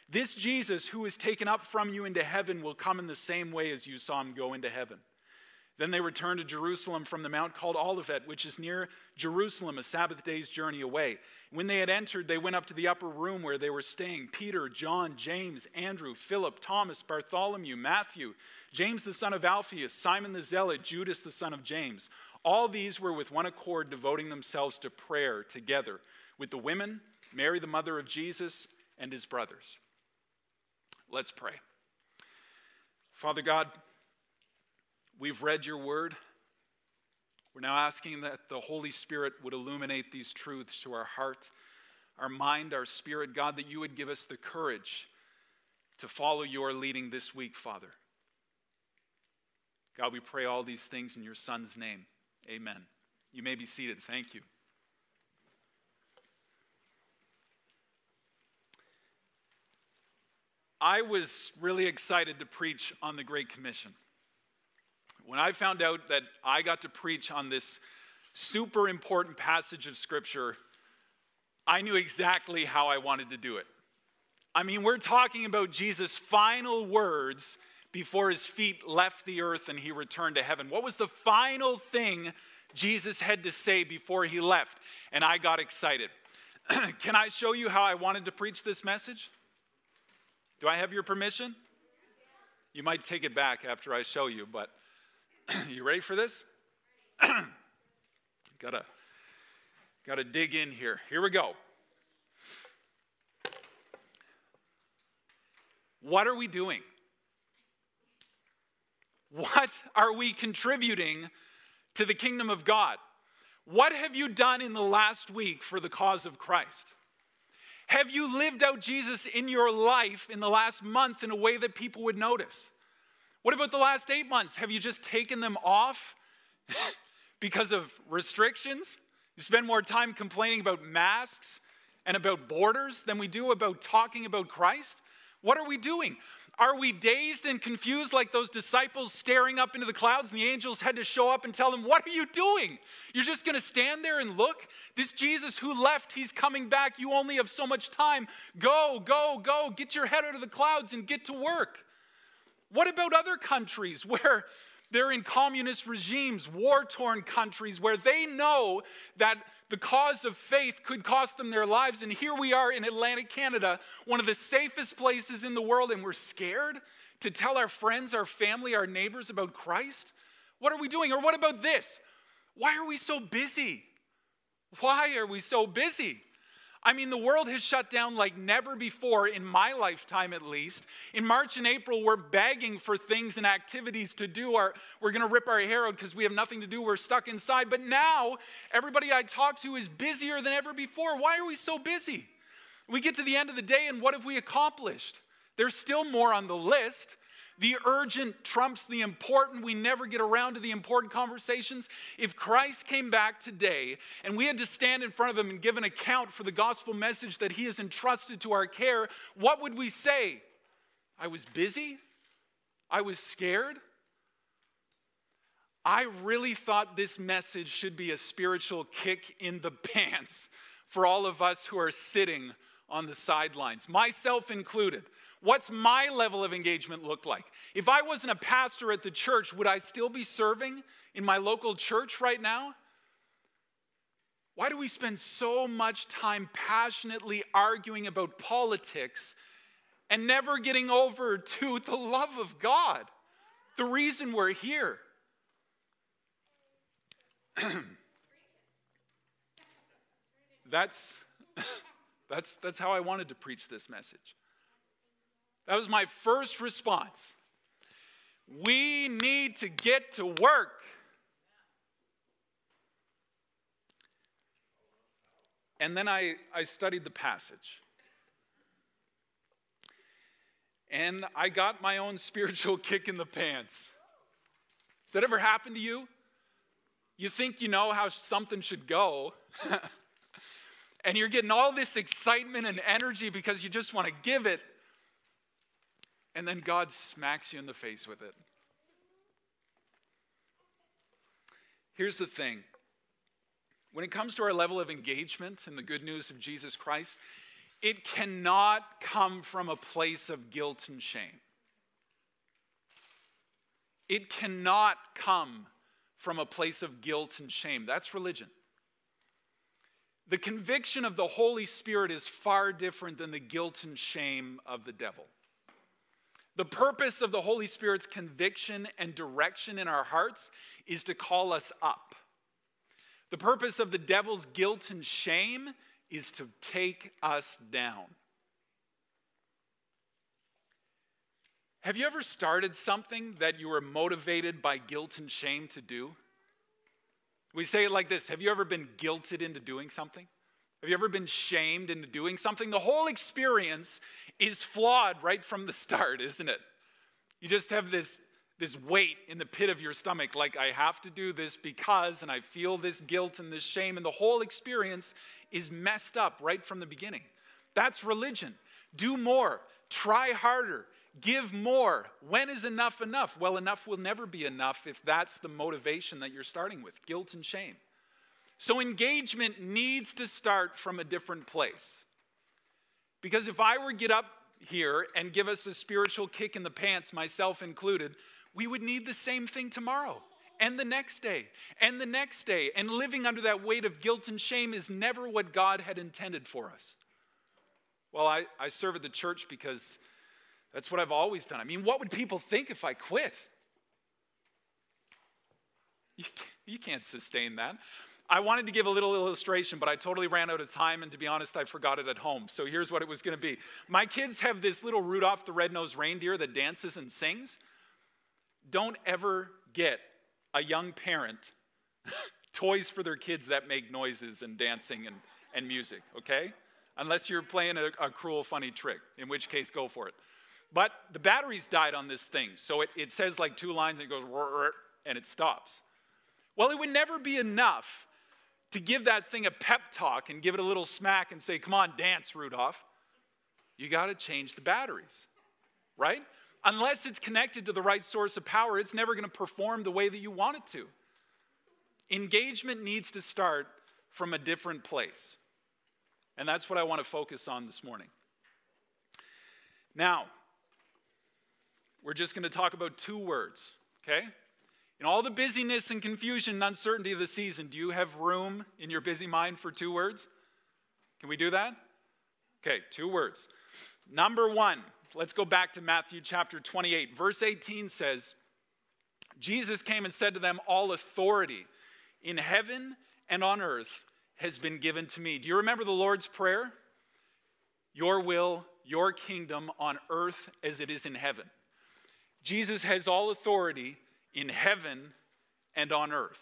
This Jesus who is taken up from you into heaven will come in the same way as you saw him go into heaven. Then they returned to Jerusalem from the mount called Olivet, which is near Jerusalem, a Sabbath day's journey away. When they had entered, they went up to the upper room where they were staying Peter, John, James, Andrew, Philip, Thomas, Bartholomew, Matthew, James the son of Alphaeus, Simon the Zealot, Judas the son of James. All these were with one accord devoting themselves to prayer together with the women, Mary the mother of Jesus, and his brothers. Let's pray. Father God, We've read your word. We're now asking that the Holy Spirit would illuminate these truths to our heart, our mind, our spirit. God, that you would give us the courage to follow your leading this week, Father. God, we pray all these things in your Son's name. Amen. You may be seated. Thank you. I was really excited to preach on the Great Commission. When I found out that I got to preach on this super important passage of Scripture, I knew exactly how I wanted to do it. I mean, we're talking about Jesus' final words before his feet left the earth and he returned to heaven. What was the final thing Jesus had to say before he left? And I got excited. Can I show you how I wanted to preach this message? Do I have your permission? You might take it back after I show you, but you ready for this? gotta, gotta dig in here. Here we go. What are we doing? What are we contributing to the kingdom of God? What have you done in the last week for the cause of Christ? Have you lived out Jesus in your life in the last month in a way that people would notice? What about the last eight months? Have you just taken them off because of restrictions? You spend more time complaining about masks and about borders than we do about talking about Christ? What are we doing? Are we dazed and confused like those disciples staring up into the clouds and the angels had to show up and tell them, What are you doing? You're just going to stand there and look? This Jesus who left, he's coming back. You only have so much time. Go, go, go. Get your head out of the clouds and get to work. What about other countries where they're in communist regimes, war torn countries, where they know that the cause of faith could cost them their lives. And here we are in Atlantic Canada, one of the safest places in the world, and we're scared to tell our friends, our family, our neighbors about Christ? What are we doing? Or what about this? Why are we so busy? Why are we so busy? I mean, the world has shut down like never before, in my lifetime at least. In March and April, we're begging for things and activities to do. Our, we're going to rip our hair out because we have nothing to do. We're stuck inside. But now, everybody I talk to is busier than ever before. Why are we so busy? We get to the end of the day, and what have we accomplished? There's still more on the list, the urgent trumps the important. We never get around to the important conversations. If Christ came back today and we had to stand in front of him and give an account for the gospel message that he has entrusted to our care, what would we say? I was busy? I was scared? I really thought this message should be a spiritual kick in the pants for all of us who are sitting on the sidelines, myself included. What's my level of engagement look like? If I wasn't a pastor at the church, would I still be serving in my local church right now? Why do we spend so much time passionately arguing about politics and never getting over to the love of God? The reason we're here. that's, that's, that's how I wanted to preach this message. That was my first response. We need to get to work. And then I, I studied the passage. And I got my own spiritual kick in the pants. Has that ever happened to you? You think you know how something should go, and you're getting all this excitement and energy because you just want to give it, and then God smacks you in the face with it. Here's the thing when it comes to our level of engagement in the good news of Jesus Christ, it cannot come from a place of guilt and shame. It cannot come from a place of guilt and shame. That's religion. The conviction of the Holy Spirit is far different than the guilt and shame of the devil. The purpose of the Holy Spirit's conviction and direction in our hearts is to call us up. The purpose of the devil's guilt and shame is to take us down. Have you ever started something that you were motivated by guilt and shame to do? We say it like this Have you ever been guilted into doing something? Have you ever been shamed into doing something? The whole experience is flawed right from the start, isn't it? You just have this, this weight in the pit of your stomach, like, I have to do this because, and I feel this guilt and this shame, and the whole experience is messed up right from the beginning. That's religion. Do more, try harder, give more. When is enough enough? Well, enough will never be enough if that's the motivation that you're starting with guilt and shame. So, engagement needs to start from a different place. Because if I were to get up here and give us a spiritual kick in the pants, myself included, we would need the same thing tomorrow and the next day and the next day. And living under that weight of guilt and shame is never what God had intended for us. Well, I, I serve at the church because that's what I've always done. I mean, what would people think if I quit? You, you can't sustain that. I wanted to give a little illustration, but I totally ran out of time, and to be honest, I forgot it at home. So here's what it was going to be. My kids have this little Rudolph the Red-Nosed Reindeer that dances and sings. Don't ever get a young parent toys for their kids that make noises and dancing and, and music, okay? Unless you're playing a, a cruel, funny trick, in which case, go for it. But the batteries died on this thing, so it, it says like two lines and it goes and it stops. Well, it would never be enough to give that thing a pep talk and give it a little smack and say, Come on, dance, Rudolph. You got to change the batteries, right? Unless it's connected to the right source of power, it's never going to perform the way that you want it to. Engagement needs to start from a different place. And that's what I want to focus on this morning. Now, we're just going to talk about two words, okay? In all the busyness and confusion and uncertainty of the season, do you have room in your busy mind for two words? Can we do that? Okay, two words. Number one, let's go back to Matthew chapter 28. Verse 18 says, Jesus came and said to them, All authority in heaven and on earth has been given to me. Do you remember the Lord's Prayer? Your will, your kingdom on earth as it is in heaven. Jesus has all authority in heaven and on earth.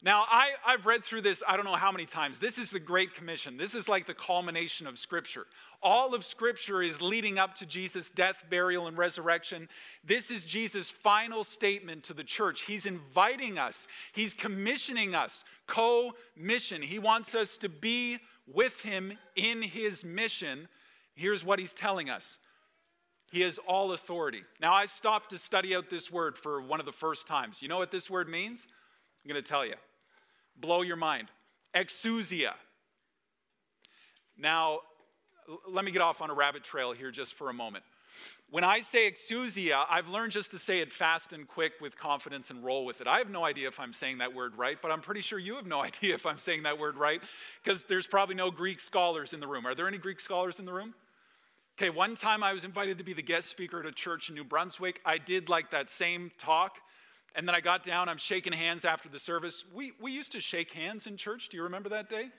Now, I, I've read through this, I don't know how many times. This is the Great Commission. This is like the culmination of Scripture. All of Scripture is leading up to Jesus' death, burial, and resurrection. This is Jesus' final statement to the church. He's inviting us, He's commissioning us, co mission. He wants us to be with Him in His mission. Here's what He's telling us he has all authority. Now, I stopped to study out this word for one of the first times. You know what this word means? I'm going to tell you. Blow your mind. Exousia. Now, let me get off on a rabbit trail here just for a moment. When I say exousia, I've learned just to say it fast and quick with confidence and roll with it. I have no idea if I'm saying that word right, but I'm pretty sure you have no idea if I'm saying that word right because there's probably no Greek scholars in the room. Are there any Greek scholars in the room? Okay, one time I was invited to be the guest speaker at a church in New Brunswick. I did like that same talk. And then I got down, I'm shaking hands after the service. We, we used to shake hands in church. Do you remember that day?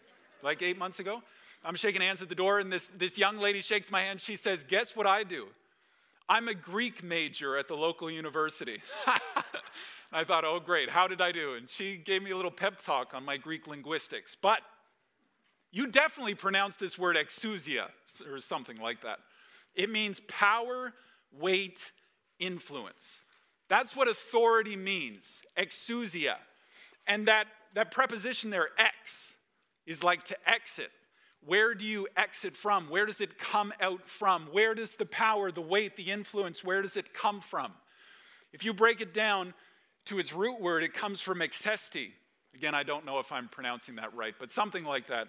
Like eight months ago? I'm shaking hands at the door, and this, this young lady shakes my hand. She says, Guess what I do? I'm a Greek major at the local university. I thought, oh, great, how did I do? And she gave me a little pep talk on my Greek linguistics. But you definitely pronounce this word exousia or something like that. It means power, weight, influence. That's what authority means, exousia. And that, that preposition there, ex, is like to exit. Where do you exit from? Where does it come out from? Where does the power, the weight, the influence, where does it come from? If you break it down to its root word, it comes from exesti. Again, I don't know if I'm pronouncing that right, but something like that.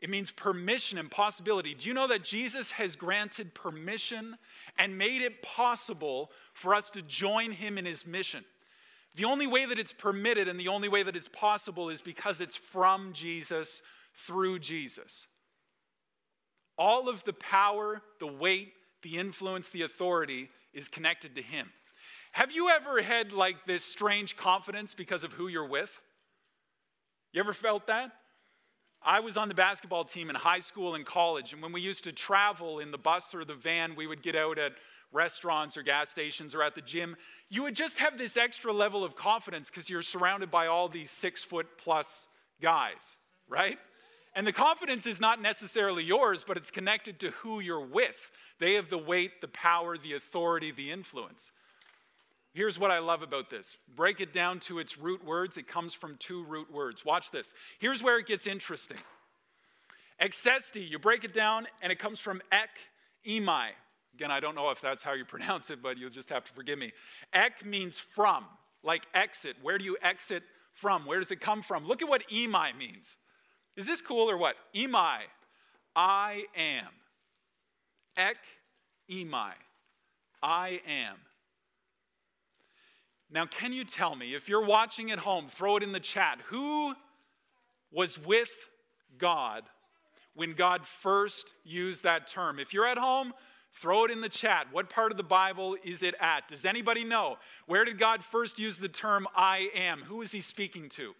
It means permission and possibility. Do you know that Jesus has granted permission and made it possible for us to join him in his mission? The only way that it's permitted and the only way that it's possible is because it's from Jesus through Jesus. All of the power, the weight, the influence, the authority is connected to him. Have you ever had like this strange confidence because of who you're with? You ever felt that? I was on the basketball team in high school and college, and when we used to travel in the bus or the van, we would get out at restaurants or gas stations or at the gym. You would just have this extra level of confidence because you're surrounded by all these six foot plus guys, right? And the confidence is not necessarily yours, but it's connected to who you're with. They have the weight, the power, the authority, the influence. Here's what I love about this break it down to its root words. It comes from two root words. Watch this. Here's where it gets interesting. Exesti, you break it down, and it comes from ek Emai. Again, I don't know if that's how you pronounce it, but you'll just have to forgive me. Ek means from, like exit. Where do you exit from? Where does it come from? Look at what Emai means. Is this cool or what? Emai, I am. Ek, Emai, I am. Now, can you tell me, if you're watching at home, throw it in the chat, who was with God when God first used that term? If you're at home, throw it in the chat. What part of the Bible is it at? Does anybody know? Where did God first use the term I am? Who is he speaking to?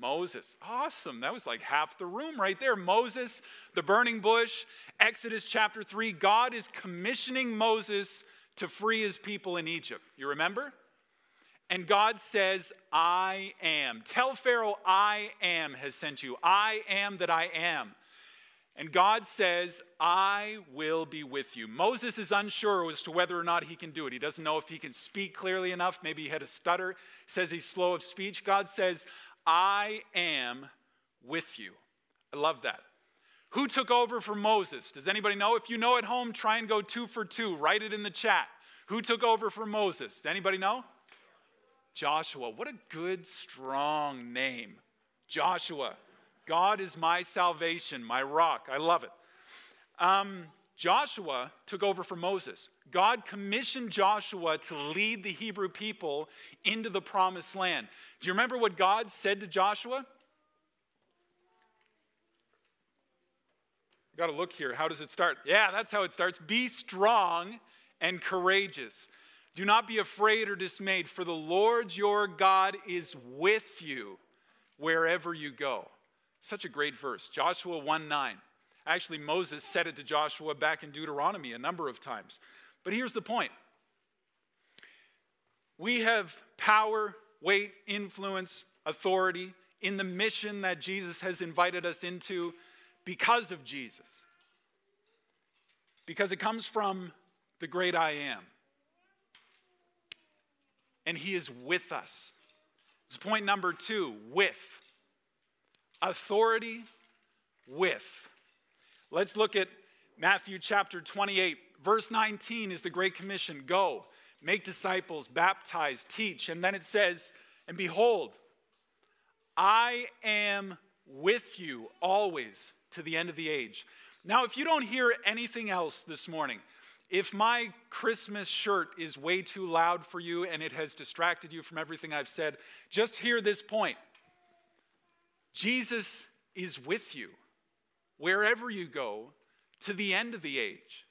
Moses. Awesome. That was like half the room right there. Moses, the burning bush, Exodus chapter 3. God is commissioning Moses to free his people in Egypt. You remember? And God says, I am. Tell Pharaoh, I am has sent you. I am that I am. And God says, I will be with you. Moses is unsure as to whether or not he can do it. He doesn't know if he can speak clearly enough. Maybe he had a stutter. Says he's slow of speech. God says, I am with you. I love that. Who took over for Moses? Does anybody know? If you know at home, try and go two for two. Write it in the chat. Who took over for Moses? Does anybody know? Joshua. What a good, strong name. Joshua. God is my salvation, my rock. I love it. Um, Joshua took over for Moses. God commissioned Joshua to lead the Hebrew people into the promised land. Do you remember what God said to Joshua? Got to look here. How does it start? Yeah, that's how it starts. Be strong and courageous. Do not be afraid or dismayed, for the Lord your God is with you wherever you go. Such a great verse. Joshua 1 9. Actually, Moses said it to Joshua back in Deuteronomy a number of times. But here's the point we have power, weight, influence, authority in the mission that Jesus has invited us into because of Jesus. Because it comes from the great I am. And he is with us. It's point number two with. Authority with. Let's look at Matthew chapter 28. Verse 19 is the Great Commission Go, make disciples, baptize, teach. And then it says, And behold, I am with you always to the end of the age. Now, if you don't hear anything else this morning, if my Christmas shirt is way too loud for you and it has distracted you from everything I've said, just hear this point Jesus is with you wherever you go to the end of the age.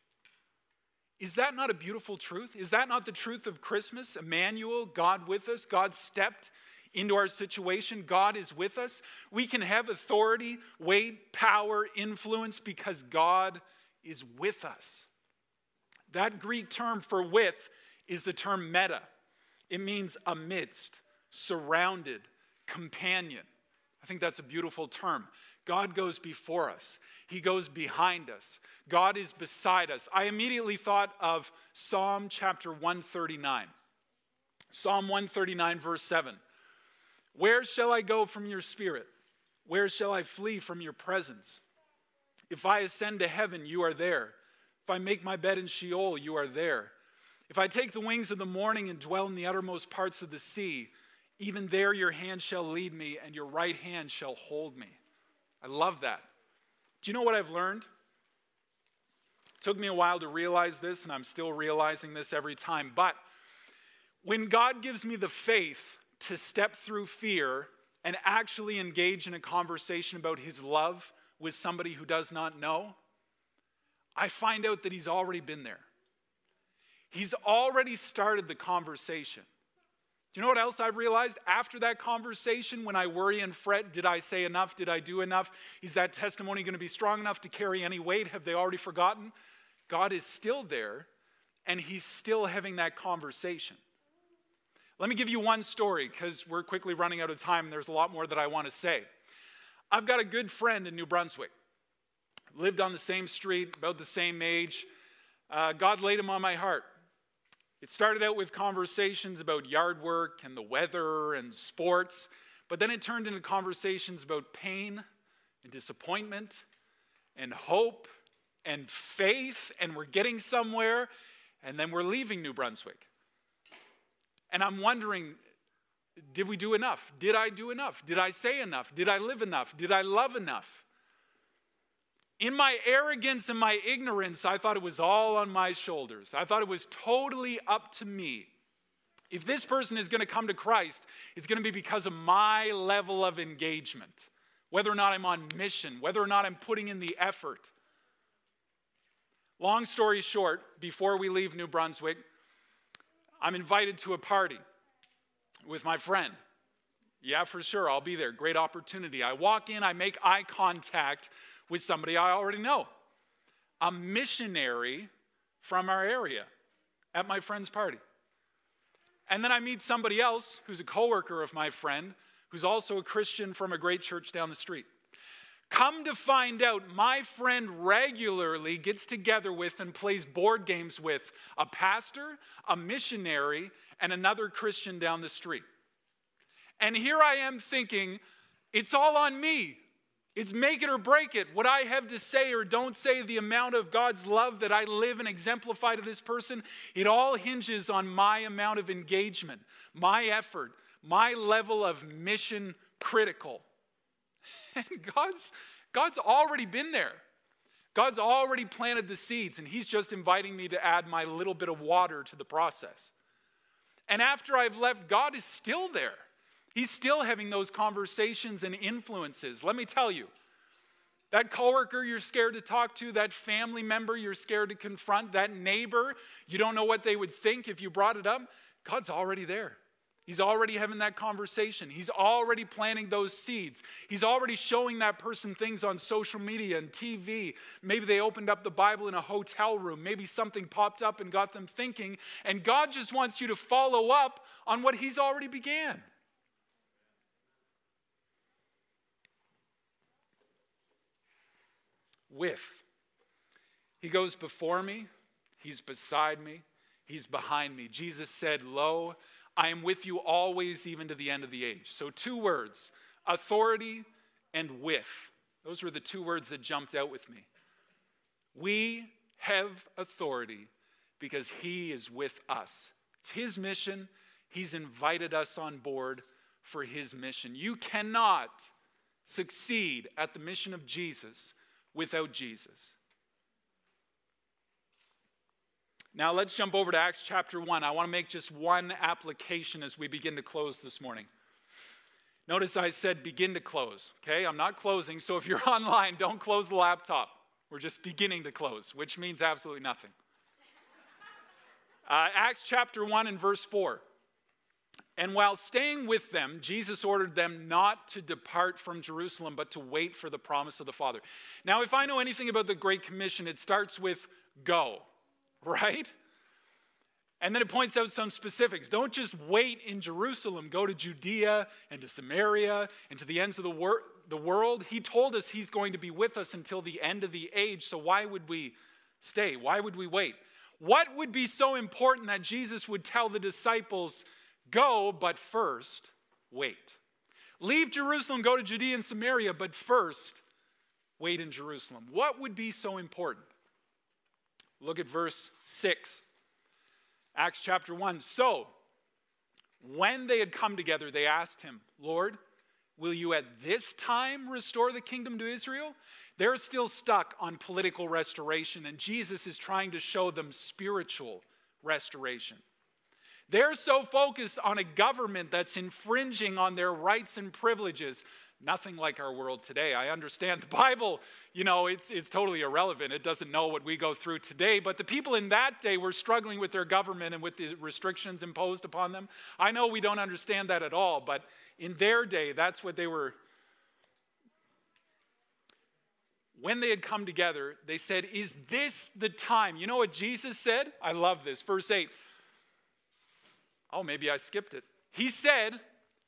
Is that not a beautiful truth? Is that not the truth of Christmas? Emmanuel, God with us, God stepped into our situation. God is with us. We can have authority, weight, power, influence because God is with us. That Greek term for with is the term meta. It means amidst, surrounded, companion. I think that's a beautiful term. God goes before us, He goes behind us, God is beside us. I immediately thought of Psalm chapter 139. Psalm 139, verse 7. Where shall I go from your spirit? Where shall I flee from your presence? If I ascend to heaven, you are there. If I make my bed in Sheol, you are there. If I take the wings of the morning and dwell in the uttermost parts of the sea, even there your hand shall lead me and your right hand shall hold me. I love that. Do you know what I've learned? It took me a while to realize this, and I'm still realizing this every time. But when God gives me the faith to step through fear and actually engage in a conversation about his love with somebody who does not know, I find out that he's already been there. He's already started the conversation. Do you know what else I've realized after that conversation when I worry and fret? Did I say enough? Did I do enough? Is that testimony going to be strong enough to carry any weight? Have they already forgotten? God is still there and he's still having that conversation. Let me give you one story because we're quickly running out of time and there's a lot more that I want to say. I've got a good friend in New Brunswick, lived on the same street, about the same age. Uh, God laid him on my heart. It started out with conversations about yard work and the weather and sports, but then it turned into conversations about pain and disappointment and hope and faith, and we're getting somewhere, and then we're leaving New Brunswick. And I'm wondering, did we do enough? Did I do enough? Did I say enough? Did I live enough? Did I love enough? In my arrogance and my ignorance, I thought it was all on my shoulders. I thought it was totally up to me. If this person is going to come to Christ, it's going to be because of my level of engagement, whether or not I'm on mission, whether or not I'm putting in the effort. Long story short, before we leave New Brunswick, I'm invited to a party with my friend. Yeah, for sure, I'll be there. Great opportunity. I walk in, I make eye contact with somebody I already know, a missionary from our area at my friend's party. And then I meet somebody else who's a coworker of my friend, who's also a Christian from a great church down the street. Come to find out, my friend regularly gets together with and plays board games with a pastor, a missionary, and another Christian down the street. And here I am thinking, it's all on me. It's make it or break it. What I have to say or don't say, the amount of God's love that I live and exemplify to this person, it all hinges on my amount of engagement, my effort, my level of mission critical. And God's, God's already been there. God's already planted the seeds, and He's just inviting me to add my little bit of water to the process. And after I've left, God is still there. He's still having those conversations and influences. Let me tell you, that coworker you're scared to talk to, that family member you're scared to confront, that neighbor, you don't know what they would think if you brought it up, God's already there. He's already having that conversation. He's already planting those seeds. He's already showing that person things on social media and TV. Maybe they opened up the Bible in a hotel room. Maybe something popped up and got them thinking. And God just wants you to follow up on what He's already began. With. He goes before me, He's beside me, He's behind me. Jesus said, Lo, I am with you always, even to the end of the age. So, two words authority and with. Those were the two words that jumped out with me. We have authority because He is with us. It's His mission. He's invited us on board for His mission. You cannot succeed at the mission of Jesus without Jesus. Now let's jump over to Acts chapter 1. I want to make just one application as we begin to close this morning. Notice I said begin to close, okay? I'm not closing, so if you're online, don't close the laptop. We're just beginning to close, which means absolutely nothing. Uh, Acts chapter 1 and verse 4. And while staying with them, Jesus ordered them not to depart from Jerusalem, but to wait for the promise of the Father. Now, if I know anything about the Great Commission, it starts with go right? And then it points out some specifics. Don't just wait in Jerusalem, go to Judea and to Samaria and to the ends of the, wor- the world. He told us He's going to be with us until the end of the age, so why would we stay? Why would we wait? What would be so important that Jesus would tell the disciples, go, but first, wait? Leave Jerusalem, go to Judea and Samaria, but first, wait in Jerusalem. What would be so important? Look at verse 6. Acts chapter 1. So, when they had come together, they asked him, Lord, will you at this time restore the kingdom to Israel? They're still stuck on political restoration, and Jesus is trying to show them spiritual restoration. They're so focused on a government that's infringing on their rights and privileges nothing like our world today. I understand the Bible, you know, it's, it's totally irrelevant. It doesn't know what we go through today. But the people in that day were struggling with their government and with the restrictions imposed upon them. I know we don't understand that at all, but in their day, that's what they were. When they had come together, they said, Is this the time? You know what Jesus said? I love this. Verse 8. Oh, maybe I skipped it. He said,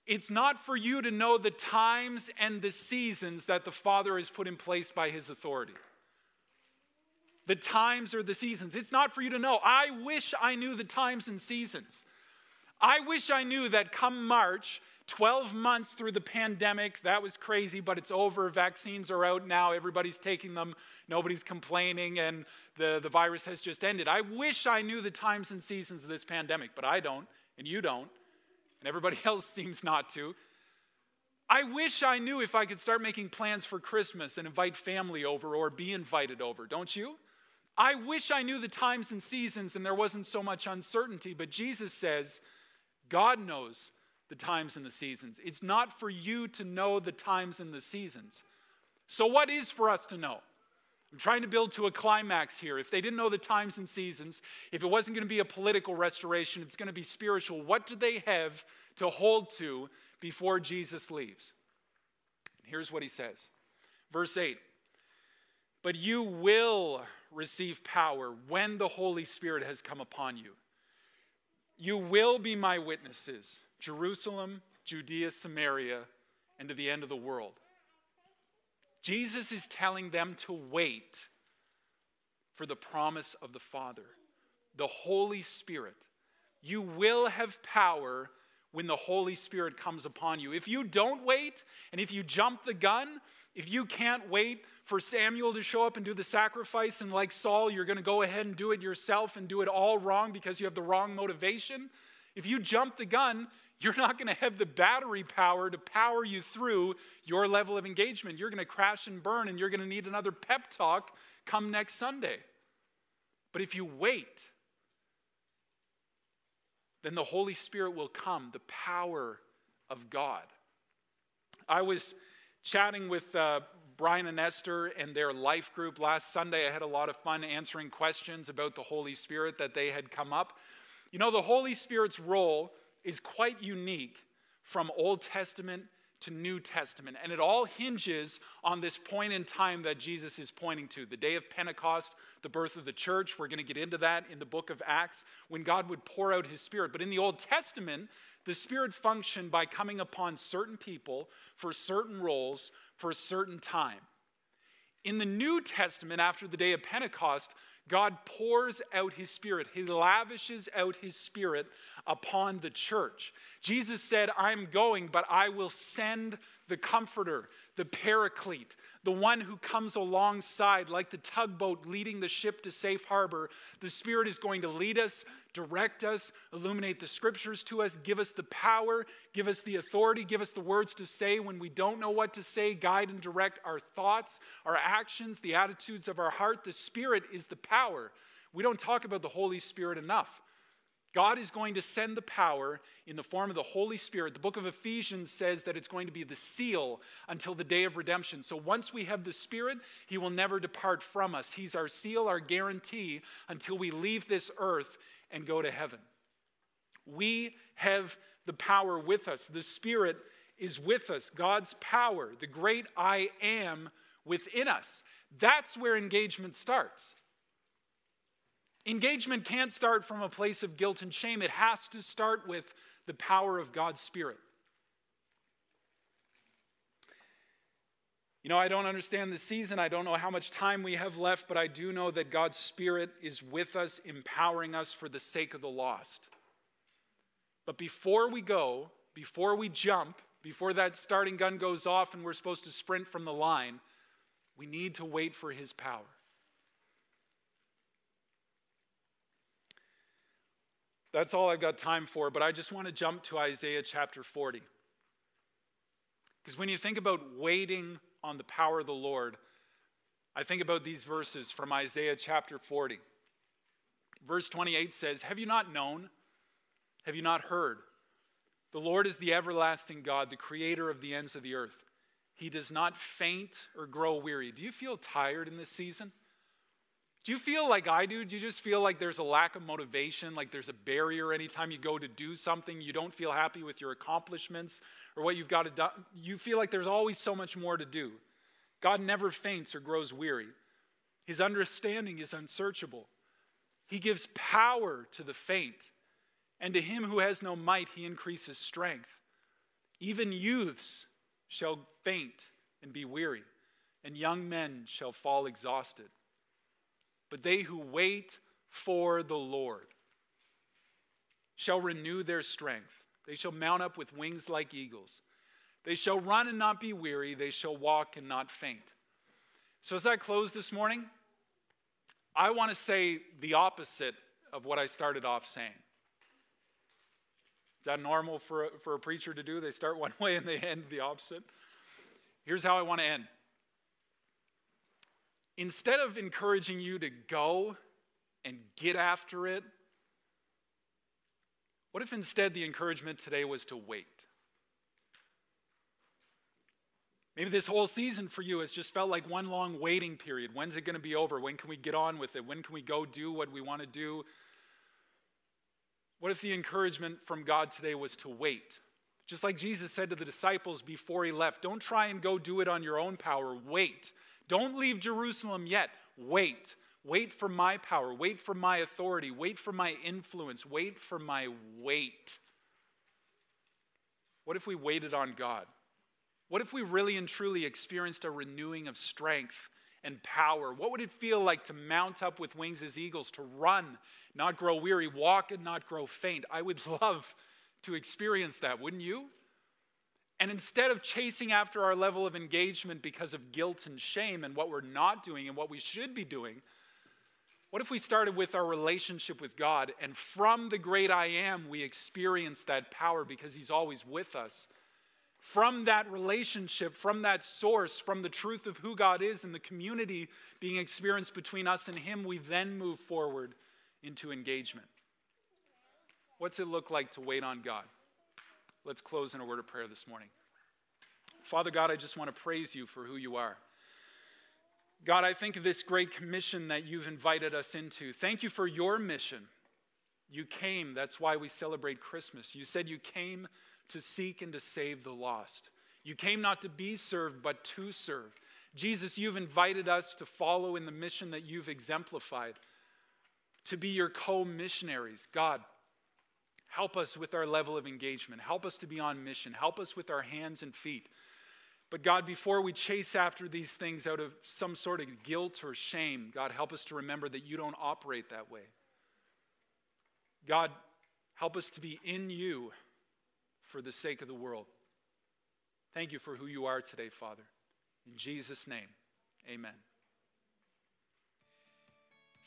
it's not for you to know the times and the seasons that the Father has put in place by his authority. The times or the seasons. It's not for you to know. I wish I knew the times and seasons. I wish I knew that come March, 12 months through the pandemic, that was crazy, but it's over. Vaccines are out now. Everybody's taking them. Nobody's complaining, and the, the virus has just ended. I wish I knew the times and seasons of this pandemic, but I don't, and you don't, and everybody else seems not to. I wish I knew if I could start making plans for Christmas and invite family over or be invited over, don't you? I wish I knew the times and seasons and there wasn't so much uncertainty, but Jesus says, God knows the times and the seasons. It's not for you to know the times and the seasons. So, what is for us to know? I'm trying to build to a climax here. If they didn't know the times and seasons, if it wasn't going to be a political restoration, it's going to be spiritual, what do they have to hold to before Jesus leaves? Here's what he says. Verse 8 But you will receive power when the Holy Spirit has come upon you. You will be my witnesses, Jerusalem, Judea, Samaria, and to the end of the world. Jesus is telling them to wait for the promise of the Father, the Holy Spirit. You will have power when the Holy Spirit comes upon you. If you don't wait, and if you jump the gun, if you can't wait for Samuel to show up and do the sacrifice, and like Saul, you're going to go ahead and do it yourself and do it all wrong because you have the wrong motivation, if you jump the gun, you're not going to have the battery power to power you through your level of engagement. You're going to crash and burn, and you're going to need another pep talk come next Sunday. But if you wait, then the Holy Spirit will come, the power of God. I was chatting with uh, Brian and Esther and their life group last Sunday. I had a lot of fun answering questions about the Holy Spirit that they had come up. You know, the Holy Spirit's role is quite unique from Old Testament to New Testament. And it all hinges on this point in time that Jesus is pointing to the day of Pentecost, the birth of the church. We're going to get into that in the book of Acts when God would pour out his Spirit. But in the Old Testament, the Spirit functioned by coming upon certain people for certain roles for a certain time. In the New Testament, after the day of Pentecost, God pours out his spirit. He lavishes out his spirit upon the church. Jesus said, I'm going, but I will send the comforter, the paraclete, the one who comes alongside, like the tugboat leading the ship to safe harbor. The Spirit is going to lead us, direct us, illuminate the scriptures to us, give us the power, give us the authority, give us the words to say when we don't know what to say, guide and direct our thoughts, our actions, the attitudes of our heart. The Spirit is the power. We don't talk about the Holy Spirit enough. God is going to send the power in the form of the Holy Spirit. The book of Ephesians says that it's going to be the seal until the day of redemption. So once we have the Spirit, He will never depart from us. He's our seal, our guarantee until we leave this earth and go to heaven. We have the power with us. The Spirit is with us. God's power, the great I am within us. That's where engagement starts. Engagement can't start from a place of guilt and shame, it has to start with the power of God's Spirit. You know, I don't understand the season. I don't know how much time we have left, but I do know that God's Spirit is with us, empowering us for the sake of the lost. But before we go, before we jump, before that starting gun goes off and we're supposed to sprint from the line, we need to wait for His power. That's all I've got time for, but I just want to jump to Isaiah chapter 40. Because when you think about waiting on the power of the Lord, I think about these verses from Isaiah chapter 40. Verse 28 says, Have you not known? Have you not heard? The Lord is the everlasting God, the creator of the ends of the earth. He does not faint or grow weary. Do you feel tired in this season? Do you feel like I do? Do you just feel like there's a lack of motivation, like there's a barrier anytime you go to do something, you don't feel happy with your accomplishments or what you've got to do? You feel like there's always so much more to do. God never faints or grows weary. His understanding is unsearchable. He gives power to the faint, and to him who has no might, he increases strength. Even youths shall faint and be weary, and young men shall fall exhausted but they who wait for the Lord shall renew their strength. They shall mount up with wings like eagles. They shall run and not be weary. They shall walk and not faint. So, as I close this morning, I want to say the opposite of what I started off saying. Is that normal for a, for a preacher to do? They start one way and they end the opposite. Here's how I want to end. Instead of encouraging you to go and get after it, what if instead the encouragement today was to wait? Maybe this whole season for you has just felt like one long waiting period. When's it going to be over? When can we get on with it? When can we go do what we want to do? What if the encouragement from God today was to wait? Just like Jesus said to the disciples before he left, don't try and go do it on your own power. Wait. Don't leave Jerusalem yet. Wait. Wait for my power. Wait for my authority. Wait for my influence. Wait for my weight. What if we waited on God? What if we really and truly experienced a renewing of strength and power? What would it feel like to mount up with wings as eagles, to run, not grow weary, walk and not grow faint? I would love to experience that, wouldn't you? And instead of chasing after our level of engagement because of guilt and shame and what we're not doing and what we should be doing, what if we started with our relationship with God and from the great I am, we experience that power because He's always with us? from that relationship, from that source, from the truth of who God is and the community being experienced between us and Him, we then move forward into engagement. What's it look like to wait on God? Let's close in a word of prayer this morning. Father God, I just want to praise you for who you are. God, I think of this great commission that you've invited us into. Thank you for your mission. You came, that's why we celebrate Christmas. You said you came to seek and to save the lost. You came not to be served, but to serve. Jesus, you've invited us to follow in the mission that you've exemplified, to be your co missionaries. God, help us with our level of engagement. Help us to be on mission. Help us with our hands and feet. But God, before we chase after these things out of some sort of guilt or shame, God, help us to remember that you don't operate that way. God, help us to be in you for the sake of the world. Thank you for who you are today, Father. In Jesus' name, amen.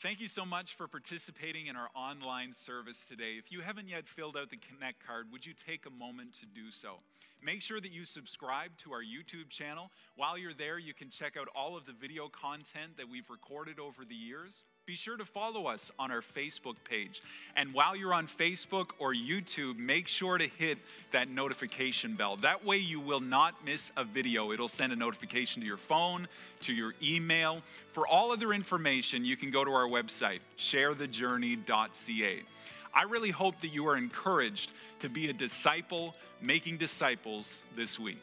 Thank you so much for participating in our online service today. If you haven't yet filled out the Connect card, would you take a moment to do so? Make sure that you subscribe to our YouTube channel. While you're there, you can check out all of the video content that we've recorded over the years be sure to follow us on our Facebook page. And while you're on Facebook or YouTube, make sure to hit that notification bell. That way, you will not miss a video. It'll send a notification to your phone, to your email. For all other information, you can go to our website, sharethejourney.ca. I really hope that you are encouraged to be a disciple making disciples this week.